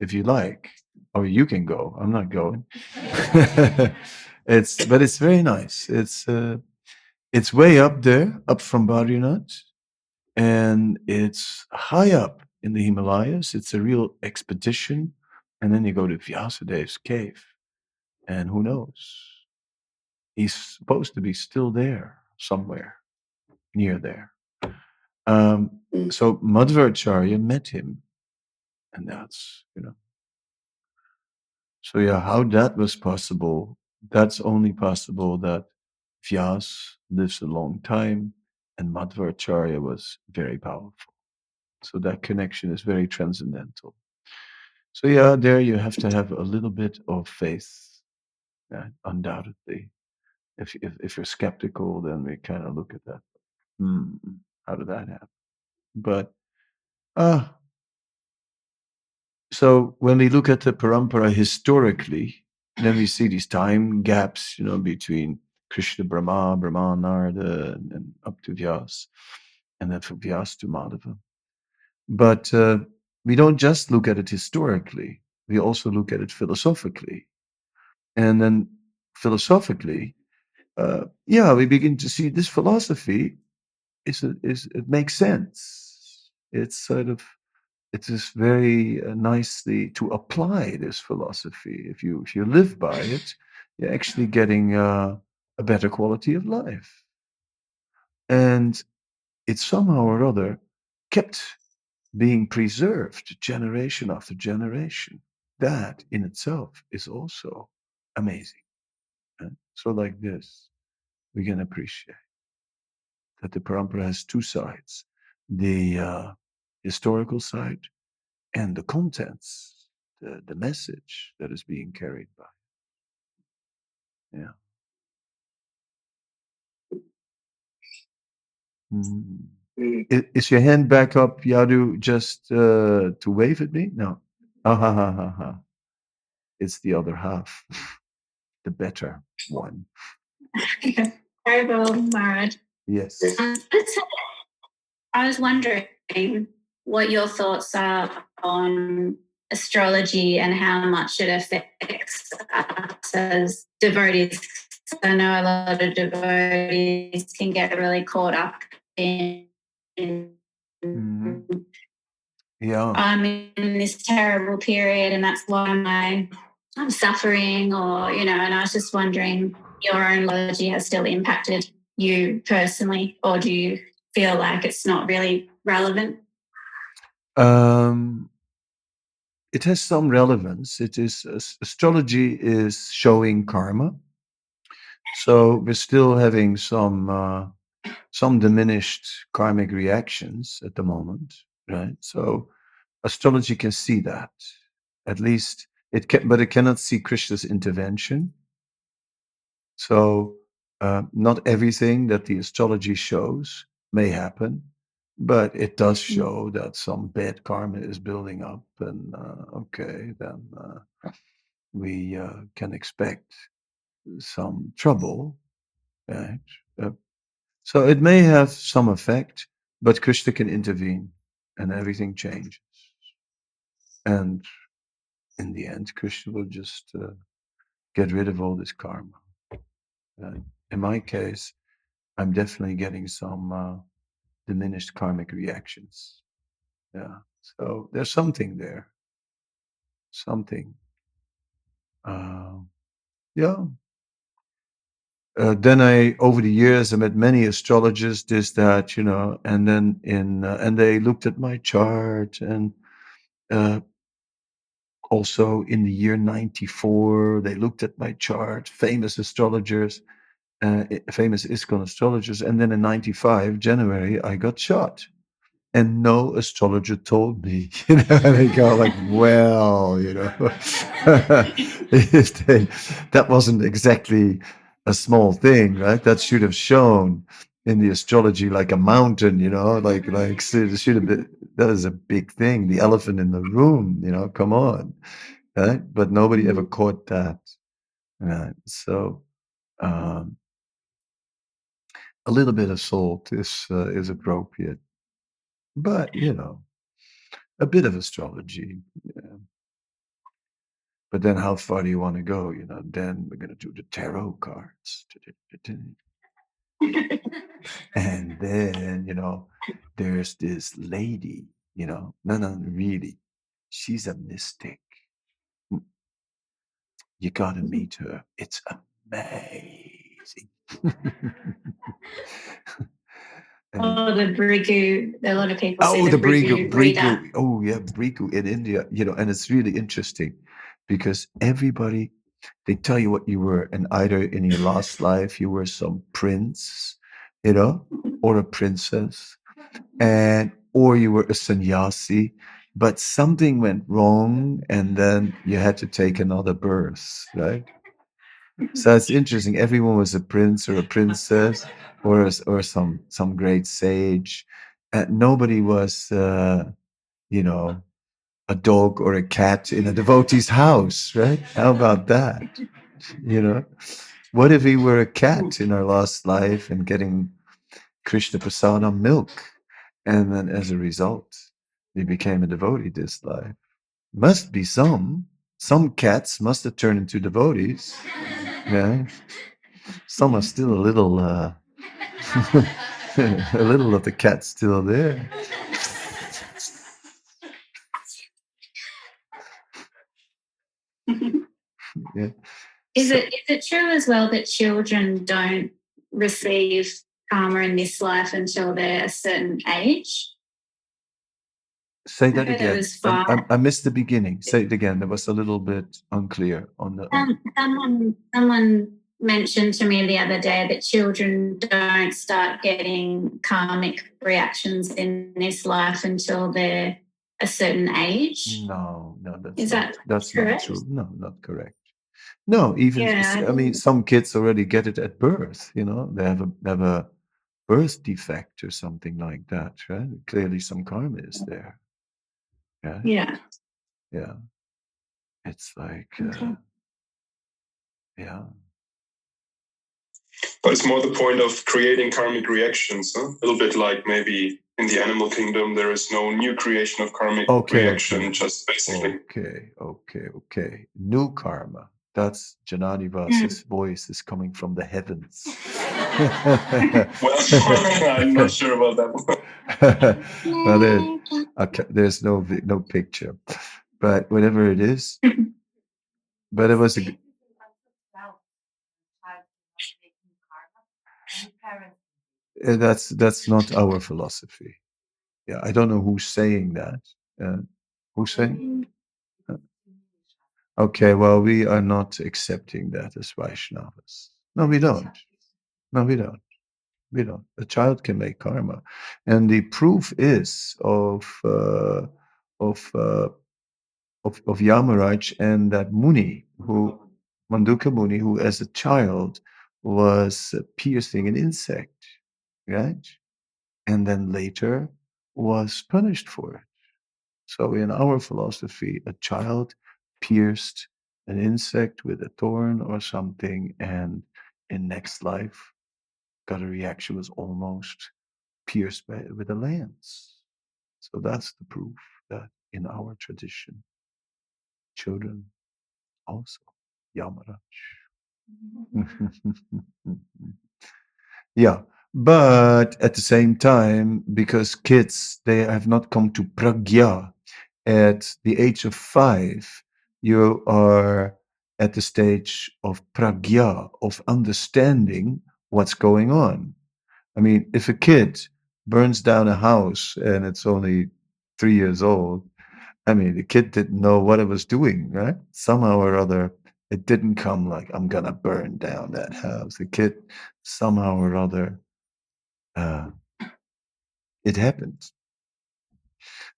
if you like, or you can go. I'm not going. it's but it's very nice. It's uh, it's way up there, up from Badrinath, and it's high up in the Himalayas. It's a real expedition, and then you go to Vyasadev's cave, and who knows? He's supposed to be still there somewhere near there. Um, Mm. so Madhvacharya met him, and that's you know. So yeah, how that was possible? That's only possible that Vyas lives a long time, and Madhvacharya was very powerful. So that connection is very transcendental. So yeah, there you have to have a little bit of faith, yeah, undoubtedly. If, if if you're skeptical, then we kind of look at that. Hmm, how did that happen? But uh so when we look at the parampara historically, then we see these time gaps, you know, between Krishna Brahma, Brahma Narada, and, and up to Vyas, and then from Vyas to Madhava. but uh, we don't just look at it historically, we also look at it philosophically. And then philosophically, uh, yeah, we begin to see this philosophy is, a, is it makes sense. It's sort of it is very uh, nicely to apply this philosophy. If you if you live by it, you're actually getting uh, a better quality of life. And it somehow or other kept being preserved generation after generation. That in itself is also amazing. And so, like this, we can appreciate that the parampara has two sides the uh, historical side and the contents, the, the message that is being carried by. Yeah. Mm. Is your hand back up, Yadu, just uh, to wave at me? No. Ah, ha, ha, ha, ha. It's the other half, the better one. Maharaj. Yes. Um, I was wondering what your thoughts are on astrology and how much it affects us as devotees. I know a lot of devotees can get really caught up in, mm-hmm. yeah. I'm in this terrible period and that's why I, I'm suffering or, you know, and I was just wondering your own astrology has still impacted you personally or do you feel like it's not really relevant? Um, it has some relevance. It is astrology is showing karma, so we're still having some uh, some diminished karmic reactions at the moment, right? So astrology can see that. At least it can, but it cannot see Krishna's intervention. So uh, not everything that the astrology shows may happen, but it does mm. show that some bad karma is building up, and uh, okay, then uh, we uh, can expect some trouble, right? Uh, so it may have some effect, but Krishna can intervene, and everything changes. And in the end, Krishna will just uh, get rid of all this karma. in my case, I'm definitely getting some uh, diminished karmic reactions. Yeah. So there's something there. Something. Uh, yeah. Uh, then I, over the years, I met many astrologers, this, that, you know, and then in, uh, and they looked at my chart and, uh, also in the year 94, they looked at my chart, famous astrologers, uh, famous ISKCON astrologers. And then in 95, January, I got shot. And no astrologer told me, you know, and they go like, well, you know, that wasn't exactly a small thing, right? That should have shown in the astrology like a mountain, you know, like like should have been. That is a big thing. The elephant in the room, you know. Come on, right? But nobody ever caught that. Right? So, um, a little bit of salt is uh, is appropriate, but you know, a bit of astrology. Yeah. But then, how far do you want to go? You know, then we're going to do the tarot cards, and then you know, there's this lady. You know, no, no, really, she's a mystic. Mm. You got to meet her. It's amazing. the Bhrigu. A lot of people. Oh, the, the Bhrigu. Bhrigu. Oh, yeah, Bhrigu in India. You know, and it's really interesting because everybody they tell you what you were, and either in your last life you were some prince, you know, or a princess, and or you were a sannyasi, but something went wrong, and then you had to take another birth, right? So it's interesting. Everyone was a prince or a princess or or some some great sage. Uh, nobody was, uh, you know, a dog or a cat in a devotee's house, right? How about that? You know, what if he were a cat in our last life and getting Krishna prasadam milk, and then as a result, he became a devotee this life. Must be some. Some cats must have turned into devotees. Yeah. Some are still a little, uh, a little of the cat still there. yeah. Is it is it true as well that children don't receive karma in this life until they're a certain age? Say that again. I, I, missed the beginning. Say it again. That was a little bit unclear on the. Um, someone, someone mentioned to me the other day that children don't start getting karmic reactions in this life until they're a certain age. No, no, that's is not, that that's correct? not true. No, not correct. No, even yeah, I, I mean, some kids already get it at birth. You know, they have a have a birth defect or something like that. Right? Clearly, some karma is there. Yeah. Yeah. Yeah. It's like, okay. uh, yeah. But it's more the point of creating karmic reactions, huh? a little bit like maybe in the animal kingdom there is no new creation of karmic okay, reaction, okay. just basically. Okay, okay, okay. New karma. That's Janani Vas's mm. voice is coming from the heavens. well, I'm not sure about that one. well, there, okay, there's no no picture, but whatever it is, but it was a. That's that's not our philosophy. Yeah, I don't know who's saying that. Uh, who's saying? Okay, well, we are not accepting that as Vaishnavas. No, we don't. No, we don't. We don't. A child can make karma, and the proof is of uh, of, uh, of of Yamaraj and that Muni, who Mandavya Muni, who as a child was piercing an insect, right, and then later was punished for it. So in our philosophy, a child pierced an insect with a thorn or something, and in next life got a reaction was almost pierced by, with a lance. So that's the proof that in our tradition, children also Yamaraj. yeah, but at the same time, because kids they have not come to pragya at the age of five, you are at the stage of pragya, of understanding what's going on. I mean, if a kid burns down a house and it's only three years old, I mean, the kid didn't know what it was doing, right? Somehow or other, it didn't come like, I'm going to burn down that house. The kid, somehow or other, uh, it happened.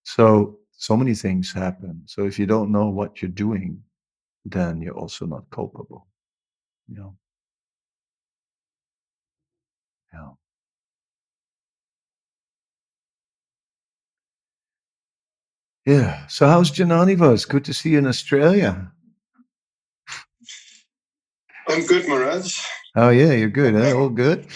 So so many things happen. So if you don't know what you're doing, then you're also not culpable. You know. Yeah. Yeah. So how's Janani Good to see you in Australia. I'm good, Maharaj. Oh yeah, you're good. All good.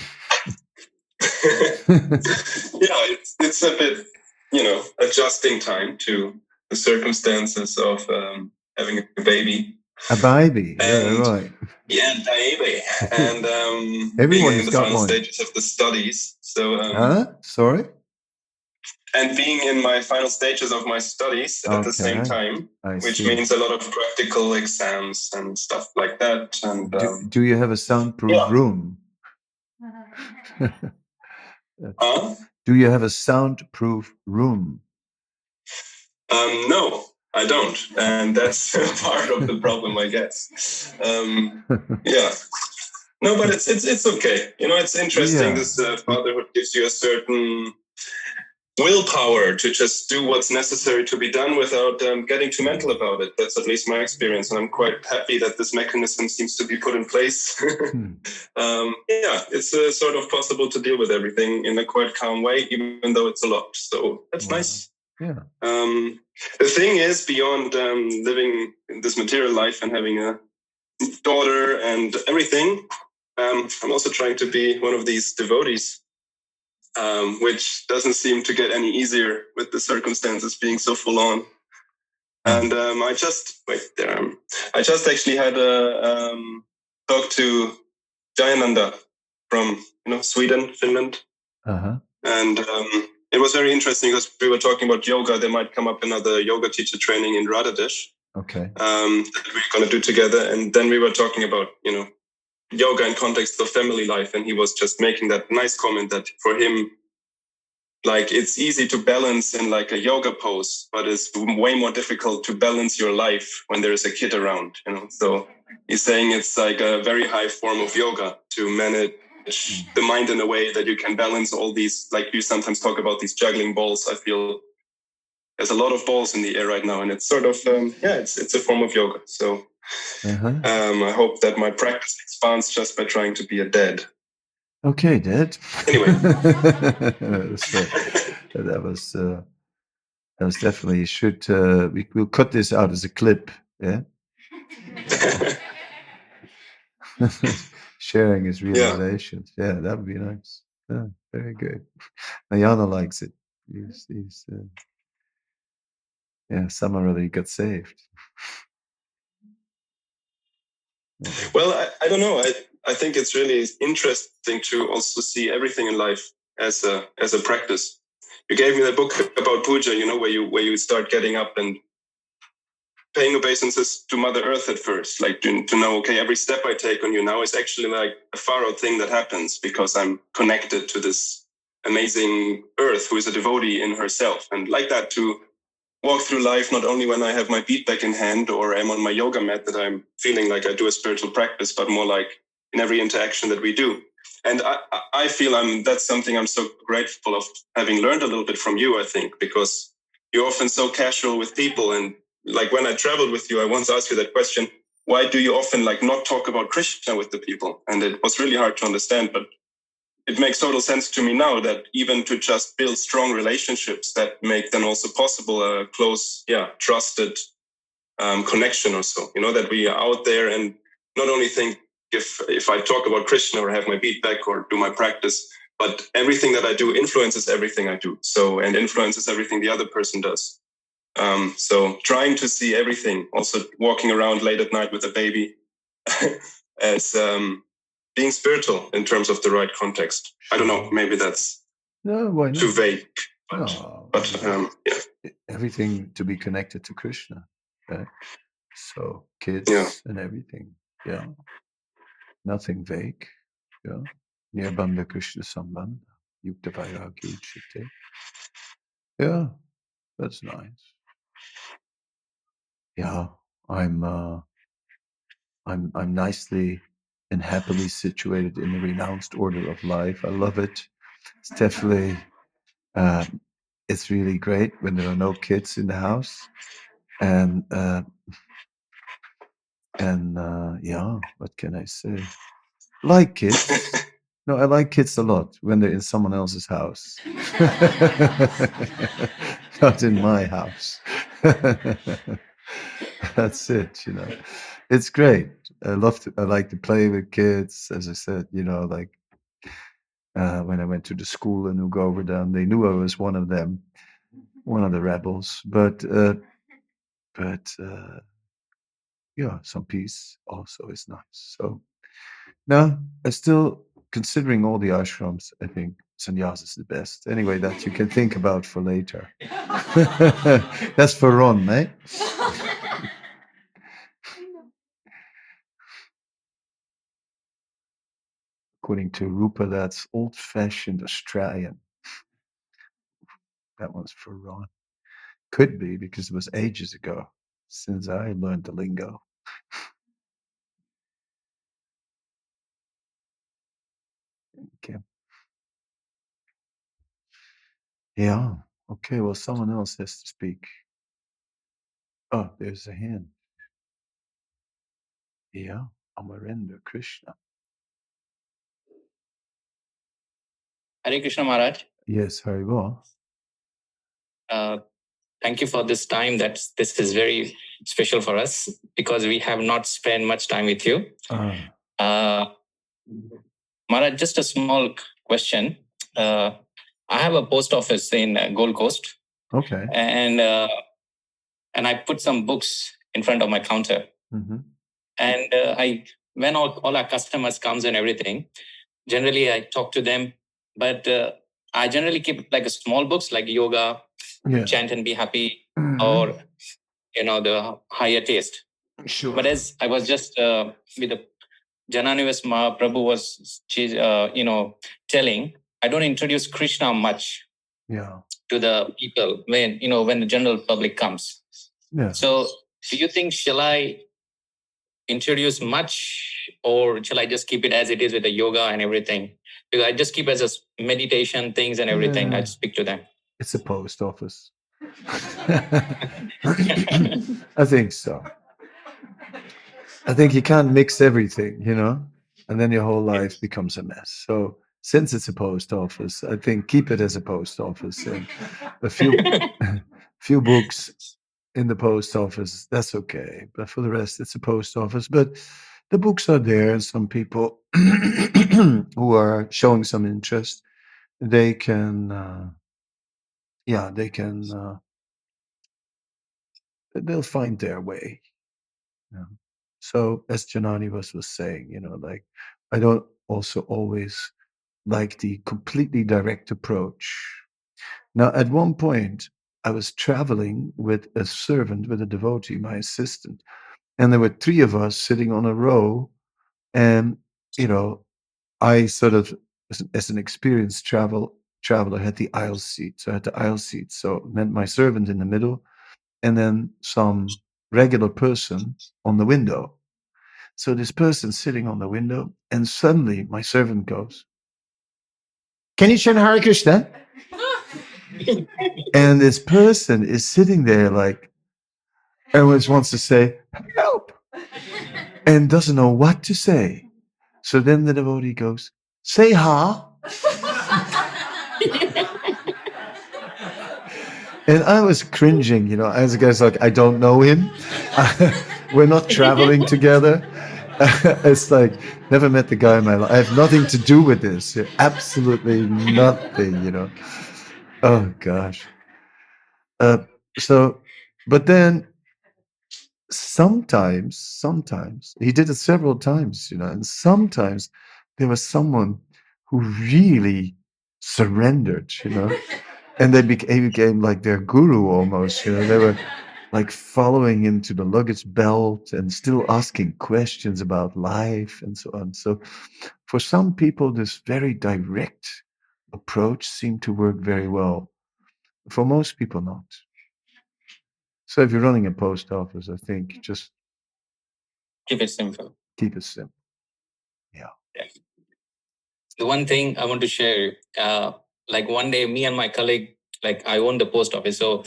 yeah, it's it's a bit you know, adjusting time to the circumstances of um, having a baby. A baby, and, yeah, right. Yeah, baby, and um, everyone in the got final one. stages of the studies. So, um, huh? Sorry. And being in my final stages of my studies okay. at the same time, I which see. means a lot of practical exams and stuff like that. And do, um, do you have a soundproof yeah. room? huh? Do you have a soundproof room? Um, no, I don't, and that's part of the problem, I guess. Um, yeah, no, but it's it's it's okay. You know, it's interesting. Yeah. This uh, fatherhood gives you a certain willpower to just do what's necessary to be done without um, getting too mental about it. That's at least my experience, and I'm quite happy that this mechanism seems to be put in place. hmm. um, yeah, it's uh, sort of possible to deal with everything in a quite calm way, even though it's a lot. So that's wow. nice. Yeah. Um, the thing is, beyond um, living this material life and having a daughter and everything, um, I'm also trying to be one of these devotees um, which doesn't seem to get any easier with the circumstances being so full on. And um, I just wait there. Um, I just actually had a um, talk to Janananda from you know Sweden, Finland, uh-huh. and um, it was very interesting because we were talking about yoga. There might come up another yoga teacher training in Radhadesh. Okay. Um, that we're going to do together, and then we were talking about you know yoga in context of family life, and he was just making that nice comment that for him like it's easy to balance in like a yoga pose but it's way more difficult to balance your life when there's a kid around you know so he's saying it's like a very high form of yoga to manage the mind in a way that you can balance all these like you sometimes talk about these juggling balls i feel there's a lot of balls in the air right now and it's sort of um, yeah it's it's a form of yoga so uh-huh. um, i hope that my practice expands just by trying to be a dad Okay, Dad. Anyway, that was uh, that was definitely should uh, we will cut this out as a clip. Yeah. Sharing his realizations. Yeah. yeah. that would be nice. Yeah, very good. Ayana likes it. He's, he's uh, yeah, someone really got saved. Well, I, I don't know. I, I think it's really interesting to also see everything in life as a as a practice. You gave me the book about puja, you know, where you where you start getting up and paying obeisances to Mother Earth at first, like to, to know, okay, every step I take on you now is actually like a far out thing that happens because I'm connected to this amazing Earth who is a devotee in herself, and like that to walk through life not only when I have my bead bag in hand or am on my yoga mat that I'm feeling like I do a spiritual practice, but more like in every interaction that we do. And I, I feel I'm that's something I'm so grateful of having learned a little bit from you, I think, because you're often so casual with people. And like when I traveled with you, I once asked you that question, why do you often like not talk about Krishna with the people? And it was really hard to understand, but it makes total sense to me now that even to just build strong relationships that make then also possible a close, yeah, trusted um, connection or so, you know, that we are out there and not only think if if I talk about Krishna or have my bead bag or do my practice, but everything that I do influences everything I do. So and influences everything the other person does. Um, so trying to see everything, also walking around late at night with a baby, as um, being spiritual in terms of the right context. I don't know. Maybe that's no, why not? too vague. But, but um, yeah. everything to be connected to Krishna. Right? So kids yeah. and everything. Yeah nothing vague. Yeah. Nirbandha Krishna Sambandha. Yukta Vairagya Uchite. Yeah, that's nice. Yeah, I'm uh I'm I'm nicely and happily situated in the renounced order of life. I love it. It's definitely uh, it's really great when there are no kids in the house. And uh, and uh, yeah, what can I say? Like kids. No, I like kids a lot when they're in someone else's house, not in my house. That's it, you know. It's great. I love to. I like to play with kids. As I said, you know, like uh, when I went to the school in Govardhan, they knew I was one of them, one of the rebels. But uh, but uh, yeah, some peace also is nice. So no, I still considering all the ashrams, I think sannyas is the best. Anyway, that you can think about for later. That's for Ron, eh? According to Rupa, that's old fashioned Australian. That one's for Ron. Could be because it was ages ago since I learned the lingo. Okay. Yeah. Okay. Well, someone else has to speak. Oh, there's a hand. Yeah. Amarendra Krishna. Hare Krishna Maharaj. Yes, very well. Uh, thank you for this time. That this is very special for us because we have not spent much time with you. Uh. Uh, Maharaj, just a small question. Uh, I have a post office in uh, Gold Coast. Okay. And uh, and I put some books in front of my counter. Mm-hmm. And uh, I when all, all our customers comes and everything, generally I talk to them, but uh, I generally keep like a small books like yoga, Yeah. chant and be happy, Mhm. or you know the higher taste. Sure. But as I was just uh, with the Jananiwas Mahaprabhu was uh, you know telling, I don't introduce Krishna much yeah. to the people when you know when the general public comes. Yeah. So do you think shall I introduce much or shall I just keep it as it is with the yoga and everything? Because I just keep as a meditation things and everything. I Yeah. speak to them. It's a post office. I think so. I think you can't mix everything, you know, and then your whole life becomes a mess. So since it's a post office, I think keep it as a post office and a few few books in the post office, that's okay. But for the rest, it's a post office. But the books are there, and some people who are showing some interest, they can, uh, yeah, they can, uh, they'll find their way. Yeah. So as Janani was was saying, you know, like I don't also always like the completely direct approach. Now, at one point, I was traveling with a servant, with a devotee, my assistant, and there were three of us sitting on a row, and you know, I sort of, as, an experienced travel traveler, had the aisle seat. So I had the aisle seat. So it meant my servant in the middle, and then some regular person on the window. So this person sitting on the window, and suddenly my servant goes, Can you chant Hare Krishna? and this person is sitting there like, everyone wants to say, Help! And doesn't know what to say. So then the devotee goes, Say ha. And I was cringing, you know, as a guy's like, I don't know him. We're not traveling together. it's like, never met the guy in my life. I have nothing to do with this. Absolutely nothing, you know. Oh, gosh. Uh, so, but then sometimes, sometimes, he did it several times, you know, and sometimes there was someone who really surrendered, you know and they became, became like their guru almost you know they were like following him to the luggage belt and still asking questions about life and so on. So for some people this very direct approach seemed to work very well. For most people not so if you're running a post office i think just Keep it simple. keep it simple Yeah. yeah. The one thing I want to share, uh, like one day, me and my colleague, like I own the post office. So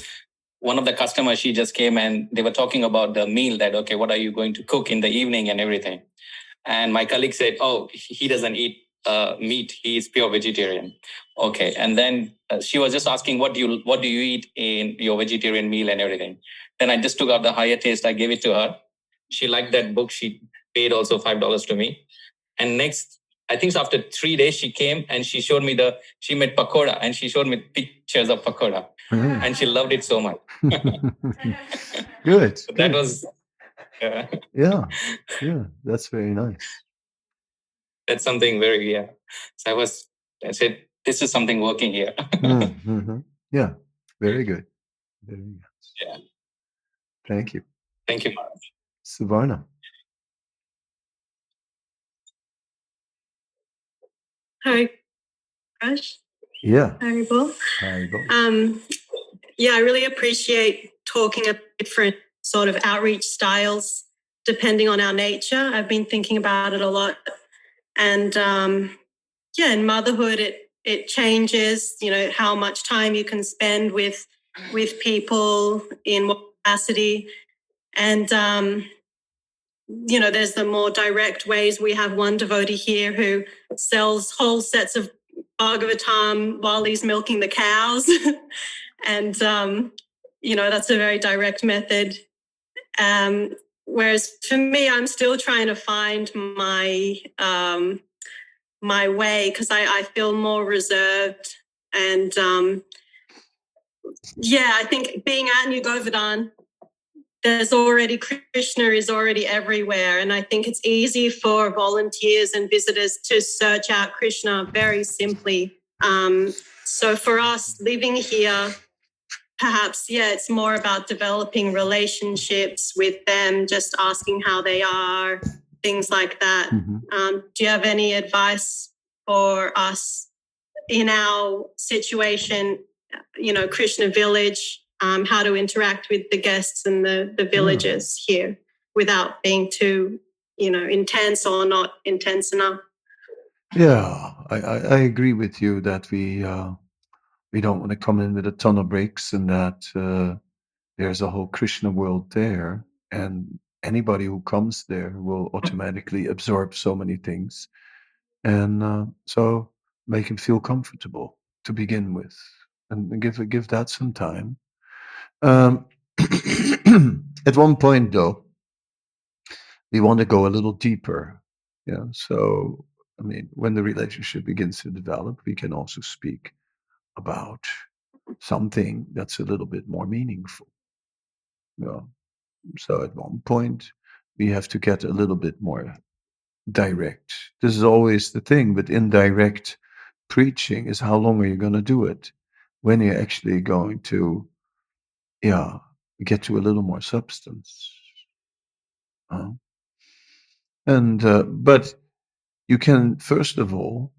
one of the customers, she just came and they were talking about the meal that, okay, what are you going to cook in the evening and everything. And my colleague said, oh, he doesn't eat uh, meat. He is pure vegetarian. Okay. And then uh, she was just asking, what do you, what do you eat in your vegetarian meal and everything? Then I just took out the higher taste. I gave it to her. She liked that book. She paid also $5 to me. And next, I think after three days, she came and she showed me the, she made pakoda and she showed me pictures of pakoda Mhm. and she loved it so much. good So that was, uh, yeah yeah that's very nice that's something very, yeah. So I was, I said, this is something working here. Mm, mhm. Yeah, very good. Very good. Yeah. Thank you. Thank you, Maharaj. Savarna. Hi, Raj. Yeah. Haribol. Haribo. Um, yeah, I really appreciate talking about different sort of outreach styles depending on our nature. I've been thinking about it a lot, and um, yeah, in motherhood, it it changes. You know how much time you can spend with with people in what capacity, and um, you know, there's the more direct ways. We have one devotee here who sells whole sets of Bhagavatam while he's milking the cows. and, um, you know, that's a very direct method. Um, whereas for me, I'm still trying to find my, um, my way because I, I feel more reserved And um, yeah, I think being at New Govardhan, there's already Krishna is already everywhere. And I think it's easy for volunteers and visitors to search out Krishna very simply. Um, so for us living here, perhaps, yeah, it's more about developing relationships with them, just asking how they are, things like that. Mm-hmm. Um, do you have any advice for us in our situation, you know, Krishna village, um, how to interact with the guests and the, the villagers mm. here without being too, you know, intense or not intense enough? Yeah, I, I, I agree with you that we uh, we don't want to come in with a ton of bricks and that uh, there's a whole Krishna world there, and anybody who comes there will automatically absorb so many things, and uh, so make him feel comfortable to begin with, and give give that some time. Um, at one point, though, we want to go a little deeper. Yeah, so I mean, when the relationship begins to develop, we can also speak about something that's a little bit more meaningful. Yeah. So at one point, we have to get a little bit more direct. This is always the thing, but indirect preaching is how long are you going to do it? When are you actually going to, yeah, get to a little more substance? And, uh, but you can, first of all,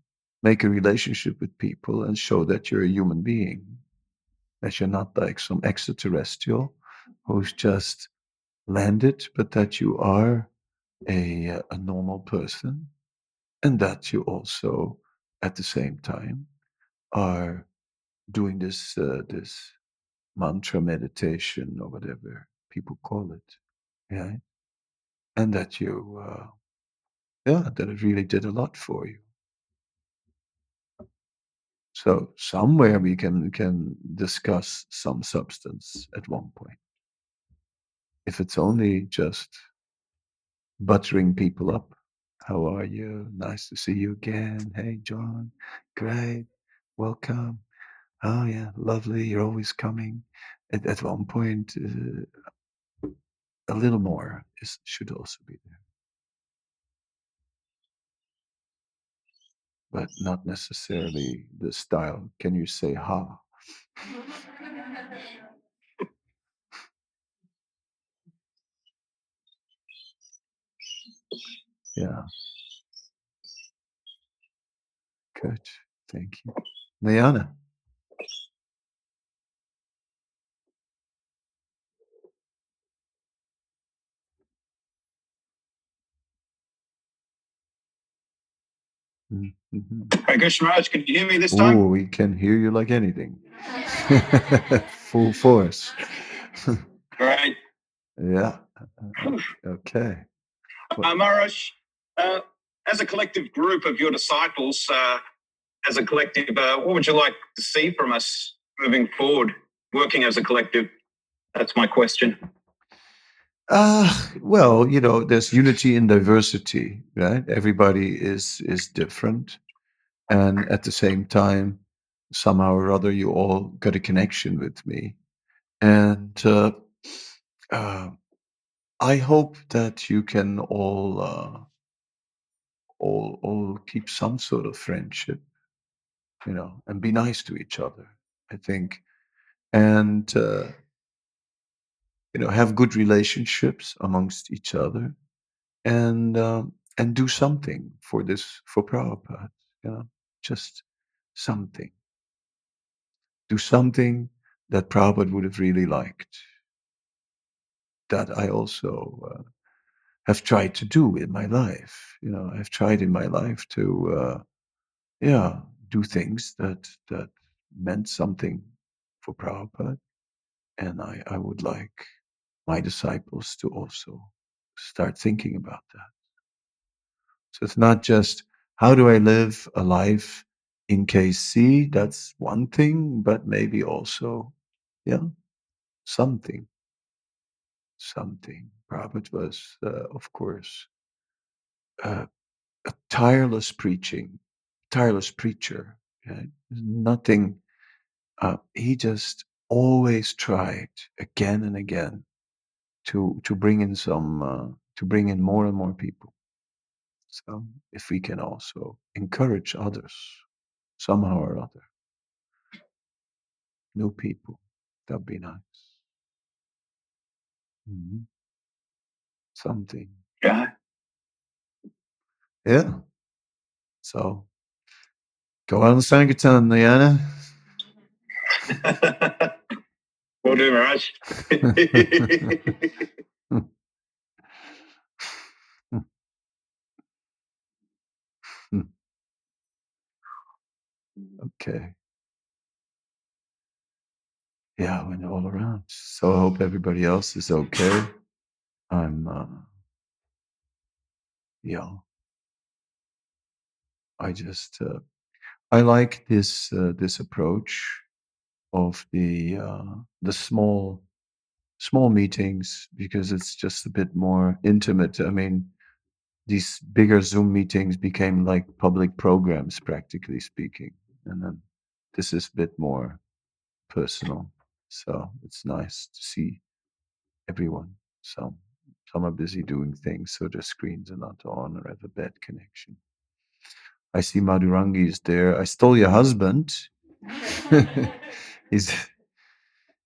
make a relationship with people and show that you're a human being, that you're not like some extraterrestrial who's just landed, but that you are a, a normal person and that you also at the same time are doing this uh, this mantra meditation or whatever people call it yeah? And that you uh, yeah that it really did a lot for you so somewhere we can can discuss some substance at one point if it's only just buttering people up how are you? Nice to see you again. Hey, John. Great. Welcome. Oh, yeah. Lovely. You're always coming. At, at one point, uh, a little more is, should also be there. But not necessarily the style. Can you say ha? Yeah. Good. Thank you. Liana. Mm. Mm-hmm. Hey, Krishnaraj, can you hear me this time? Oh, we can hear you like anything. Full force. All right. yeah. Okay. Uh, Maharaj, uh, as a collective group of your disciples, uh, as a collective, uh, what would you like to see from us moving forward, working as a collective? That's my question. Uh, well, you know, there's unity in diversity, right? Everybody is is different, and at the same time, somehow or other, you all got a connection with me, and uh, uh, I hope that you can all uh, all all keep some sort of friendship, you know, and be nice to each other. I think, and uh, you know, have good relationships amongst each other, and um, and do something for this for Prabhupada. You know, just something. Do something that Prabhupada would have really liked. That I also uh, have tried to do in my life. You know, I've tried in my life to, uh, yeah, do things that that meant something for Prabhupada, and I I would like my disciples to also start thinking about that. So it's not just how do I live a life in KC? That's one thing, but maybe also, yeah, something, something. Prabhupada was, uh, of course, uh, a tireless preaching, tireless preacher. Right? Nothing uh, he just always tried again and again to to bring in some uh, to bring in more and more people. So if we can also encourage others somehow or other, new people, that'd be nice. hmm Something. Yeah. Yeah. So go on Sankirtan, Diana. Will do, Maharaj. Okay. Yeah, I went all around. So I hope everybody else is okay. I'm, uh, yeah. I just, uh, I like this uh, this approach of the uh, the small small meetings because it's just a bit more intimate. I mean, these bigger Zoom meetings became like public programs, practically speaking, and then this is a bit more personal. So it's nice to see everyone. Some some are busy doing things, so their screens are not on or have a bad connection. I see Madurangi is there. I stole your husband. he's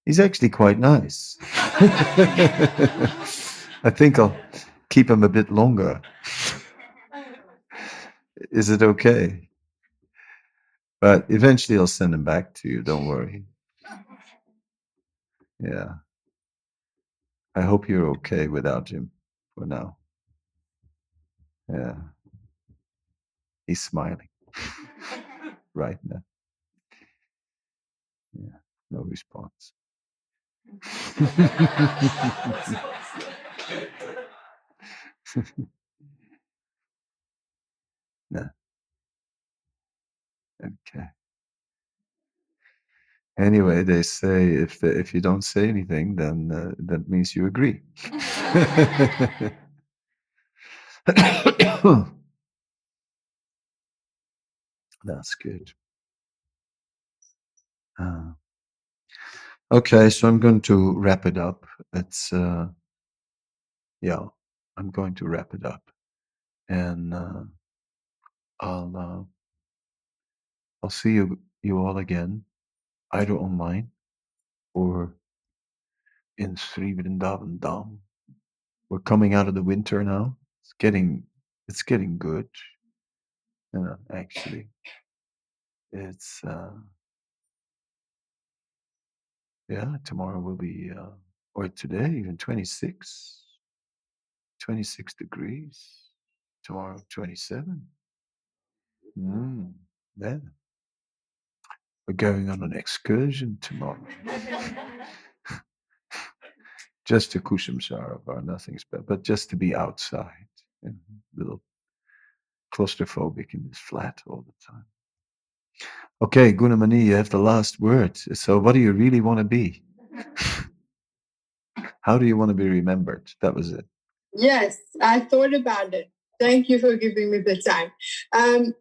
he's actually quite nice. I think I'll keep him a bit longer. Is it okay? But eventually I'll send him back to you, don't worry. Yeah. I hope you're okay without him for now. Yeah. He's smiling right now. Yeah, no response. no. Okay. Anyway, they say if the, if you don't say anything, then uh, that means you agree. That's good. Uh, okay, so I'm going to wrap it up. It's uh, yeah, I'm going to wrap it up, and uh, I'll uh, I'll see you you all again, either online or in Sri Vrindavan Dham. We're coming out of the winter now. It's getting it's getting good. Know, actually, it's uh, yeah. Tomorrow will be uh, or today even 26, 26 degrees. Tomorrow 27. Mm, yeah. We're going on an excursion tomorrow. just to Kusum Sarovar, nothing special, but just to be outside. You know, a little claustrophobic in this flat all the time. Okay, Gunamani, you have the last word. So, what do you really want to be? How do you want to be remembered? That was it. Yes, I thought about it. Thank you for giving me the time. Um,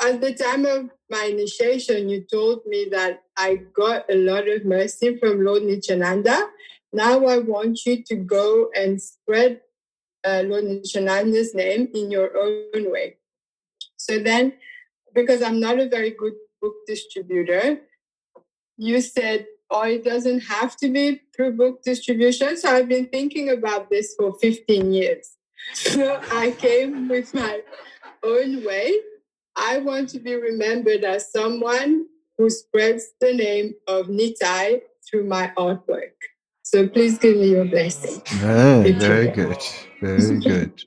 at the time of my initiation, you told me that I got a lot of mercy from Lord Nityananda. Now I want you to go and spread uh, Lord Nityananda's name in your own way. So then, because I'm not a very good book distributor, you said, oh, it doesn't have to be through book distribution. So I've been thinking about this for 15 years. So I came with my own way. I want to be remembered as someone who spreads the name of Nitai through my artwork. So please give me your blessing. Very, very good. Very good.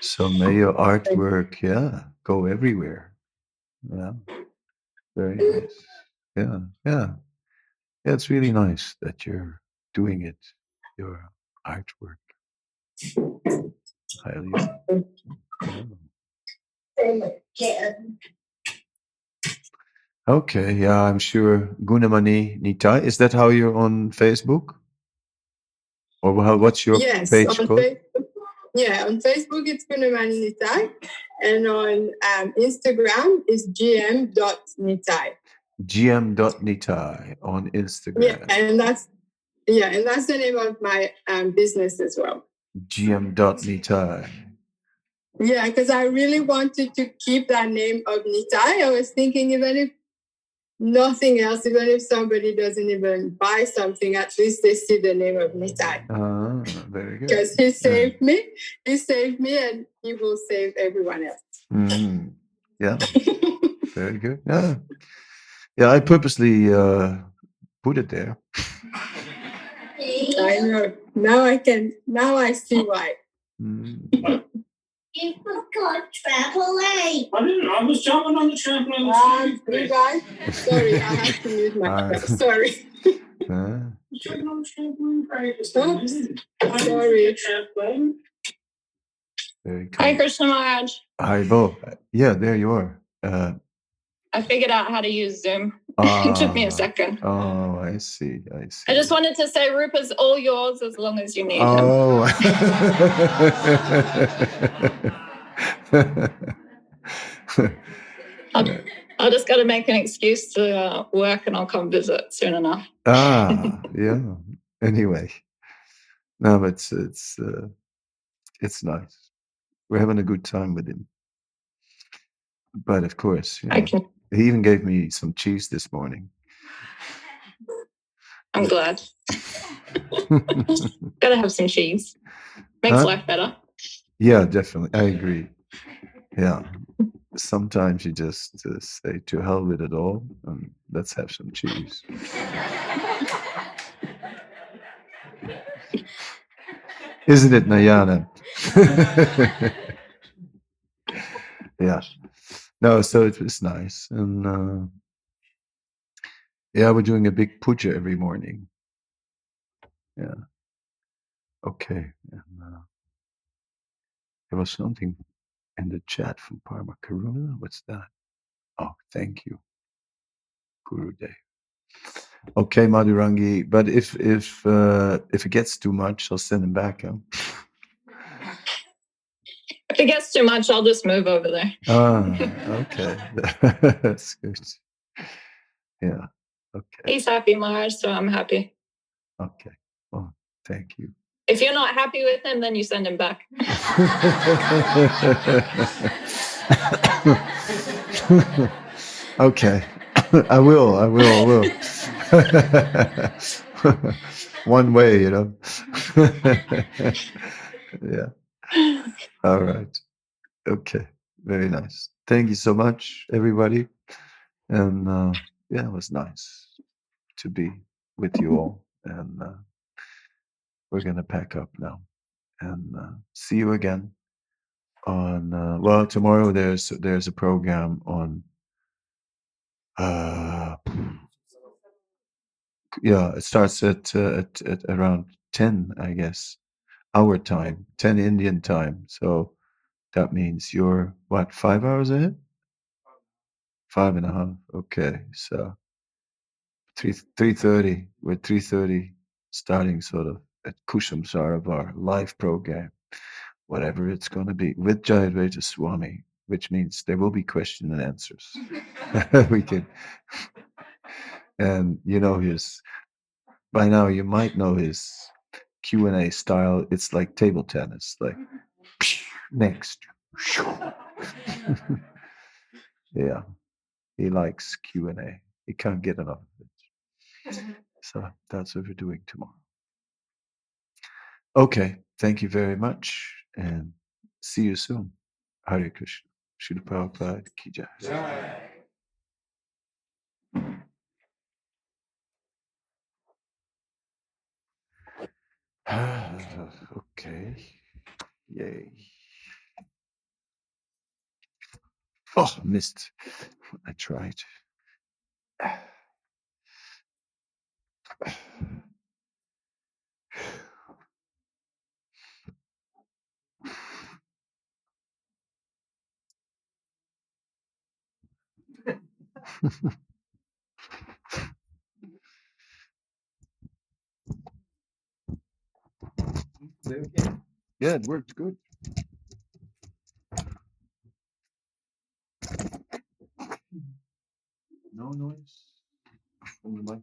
So may your artwork, yeah, go everywhere. Yeah. Very mm. nice. Yeah, yeah. Yeah, it's really nice that you're doing it, your artwork. Highly. Yeah. Okay, yeah, I'm sure Gunamani Nitai. Is that how you're on Facebook? Or how, what's your yes, page on called? Facebook, yeah, on Facebook it's Gunamani Nitai, and on um, Instagram is gm.nitai. gm.nitai on Instagram. Yeah, and that's yeah, and that's the name of my um, business as well. gm.nitai. Yeah, because I really wanted to keep that name of Nitai. I was thinking even if nothing else, even if somebody doesn't even buy something, at least they see the name of Nitai. Ah, very good. Because he saved me, he saved me, and he will save everyone else. Mm, yeah, very good. Yeah, yeah. I purposely uh, put it there. I know. Now I can. Now I see why. Mm. You forgot trampoline. I didn't. I was jumping on the trampoline. Um, you guys, sorry, I have to mute myself. Sorry. Ah, Jumping on the trampoline. Right, Oops. Sorry. Trampoline. very Hi, good. Krishna Maharaj. Hi, Bo. Yeah, there you are. Uh, I figured out how to use Zoom. it took me ah, a second. Oh, I see. I see. I just wanted to say Rupa's all yours as long as you need him. Oh. I'll, I'll just got to make an excuse to uh, work and I'll come visit soon enough. ah, yeah. Anyway, no, it's it's uh, it's nice. We're having a good time with him. But of course, you I can. He even gave me some cheese this morning. I'm glad. Gotta have some cheese. Makes Huh? life better. yeah, definitely. I agree. Yeah. Sometimes you just uh, say to hell with it all and let's have some cheese. Isn't it, Nayana? yeah. No, so it was nice. And uh, yeah, we're doing a big puja every morning. Yeah. Okay. And, uh, there was something in the chat from Parma Karuna. What's that? Oh, thank you, Gurudev. Okay, Madhurangi. But if if uh, if it gets too much, I'll send him back. Huh? If it gets too much, I'll just move over there. Ah, okay. That's good. Yeah. Okay. He's happy, Maharaj, so I'm happy. Okay. Well, thank you. If you're not happy with him, then you send him back. okay. I will. I will. I will. One way, you know. yeah. All right. Okay. Very nice. Thank you so much, everybody. And uh, yeah, it was nice to be with you all. And uh, we're going to pack up now and uh, see you again on uh, well tomorrow there's there's a program on uh yeah it starts at, uh, at at around 10 i guess our time 10 indian time so that means you're what five hours ahead five and a half okay so 3 3.30 we're 3.30 starting sort of at Kusum Sarovar live program whatever it's going to be with Jayadvaita Swami, which means there will be question and answers. we can, and you know his. By now, you might know his Q and A style. It's like table tennis, like mm-hmm. next. yeah, he likes Q and A. He can't get enough of it. Mm-hmm. So that's what we're doing tomorrow. Okay, thank you very much and see you soon. Hare Krishna. Srila Prabhupada ki jai. okay. Yay. Oh, missed. I tried. Yeah, it worked good. No noise. On the mic.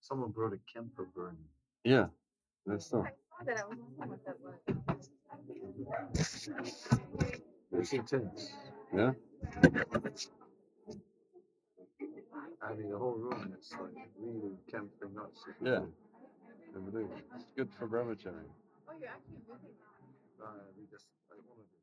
Someone brought a camphor burning. Yeah, that's so. It's intense. Yeah. I mean, the whole room is like really camping out. Yeah. It's good for brahmachari. Uh, we just, I wanted to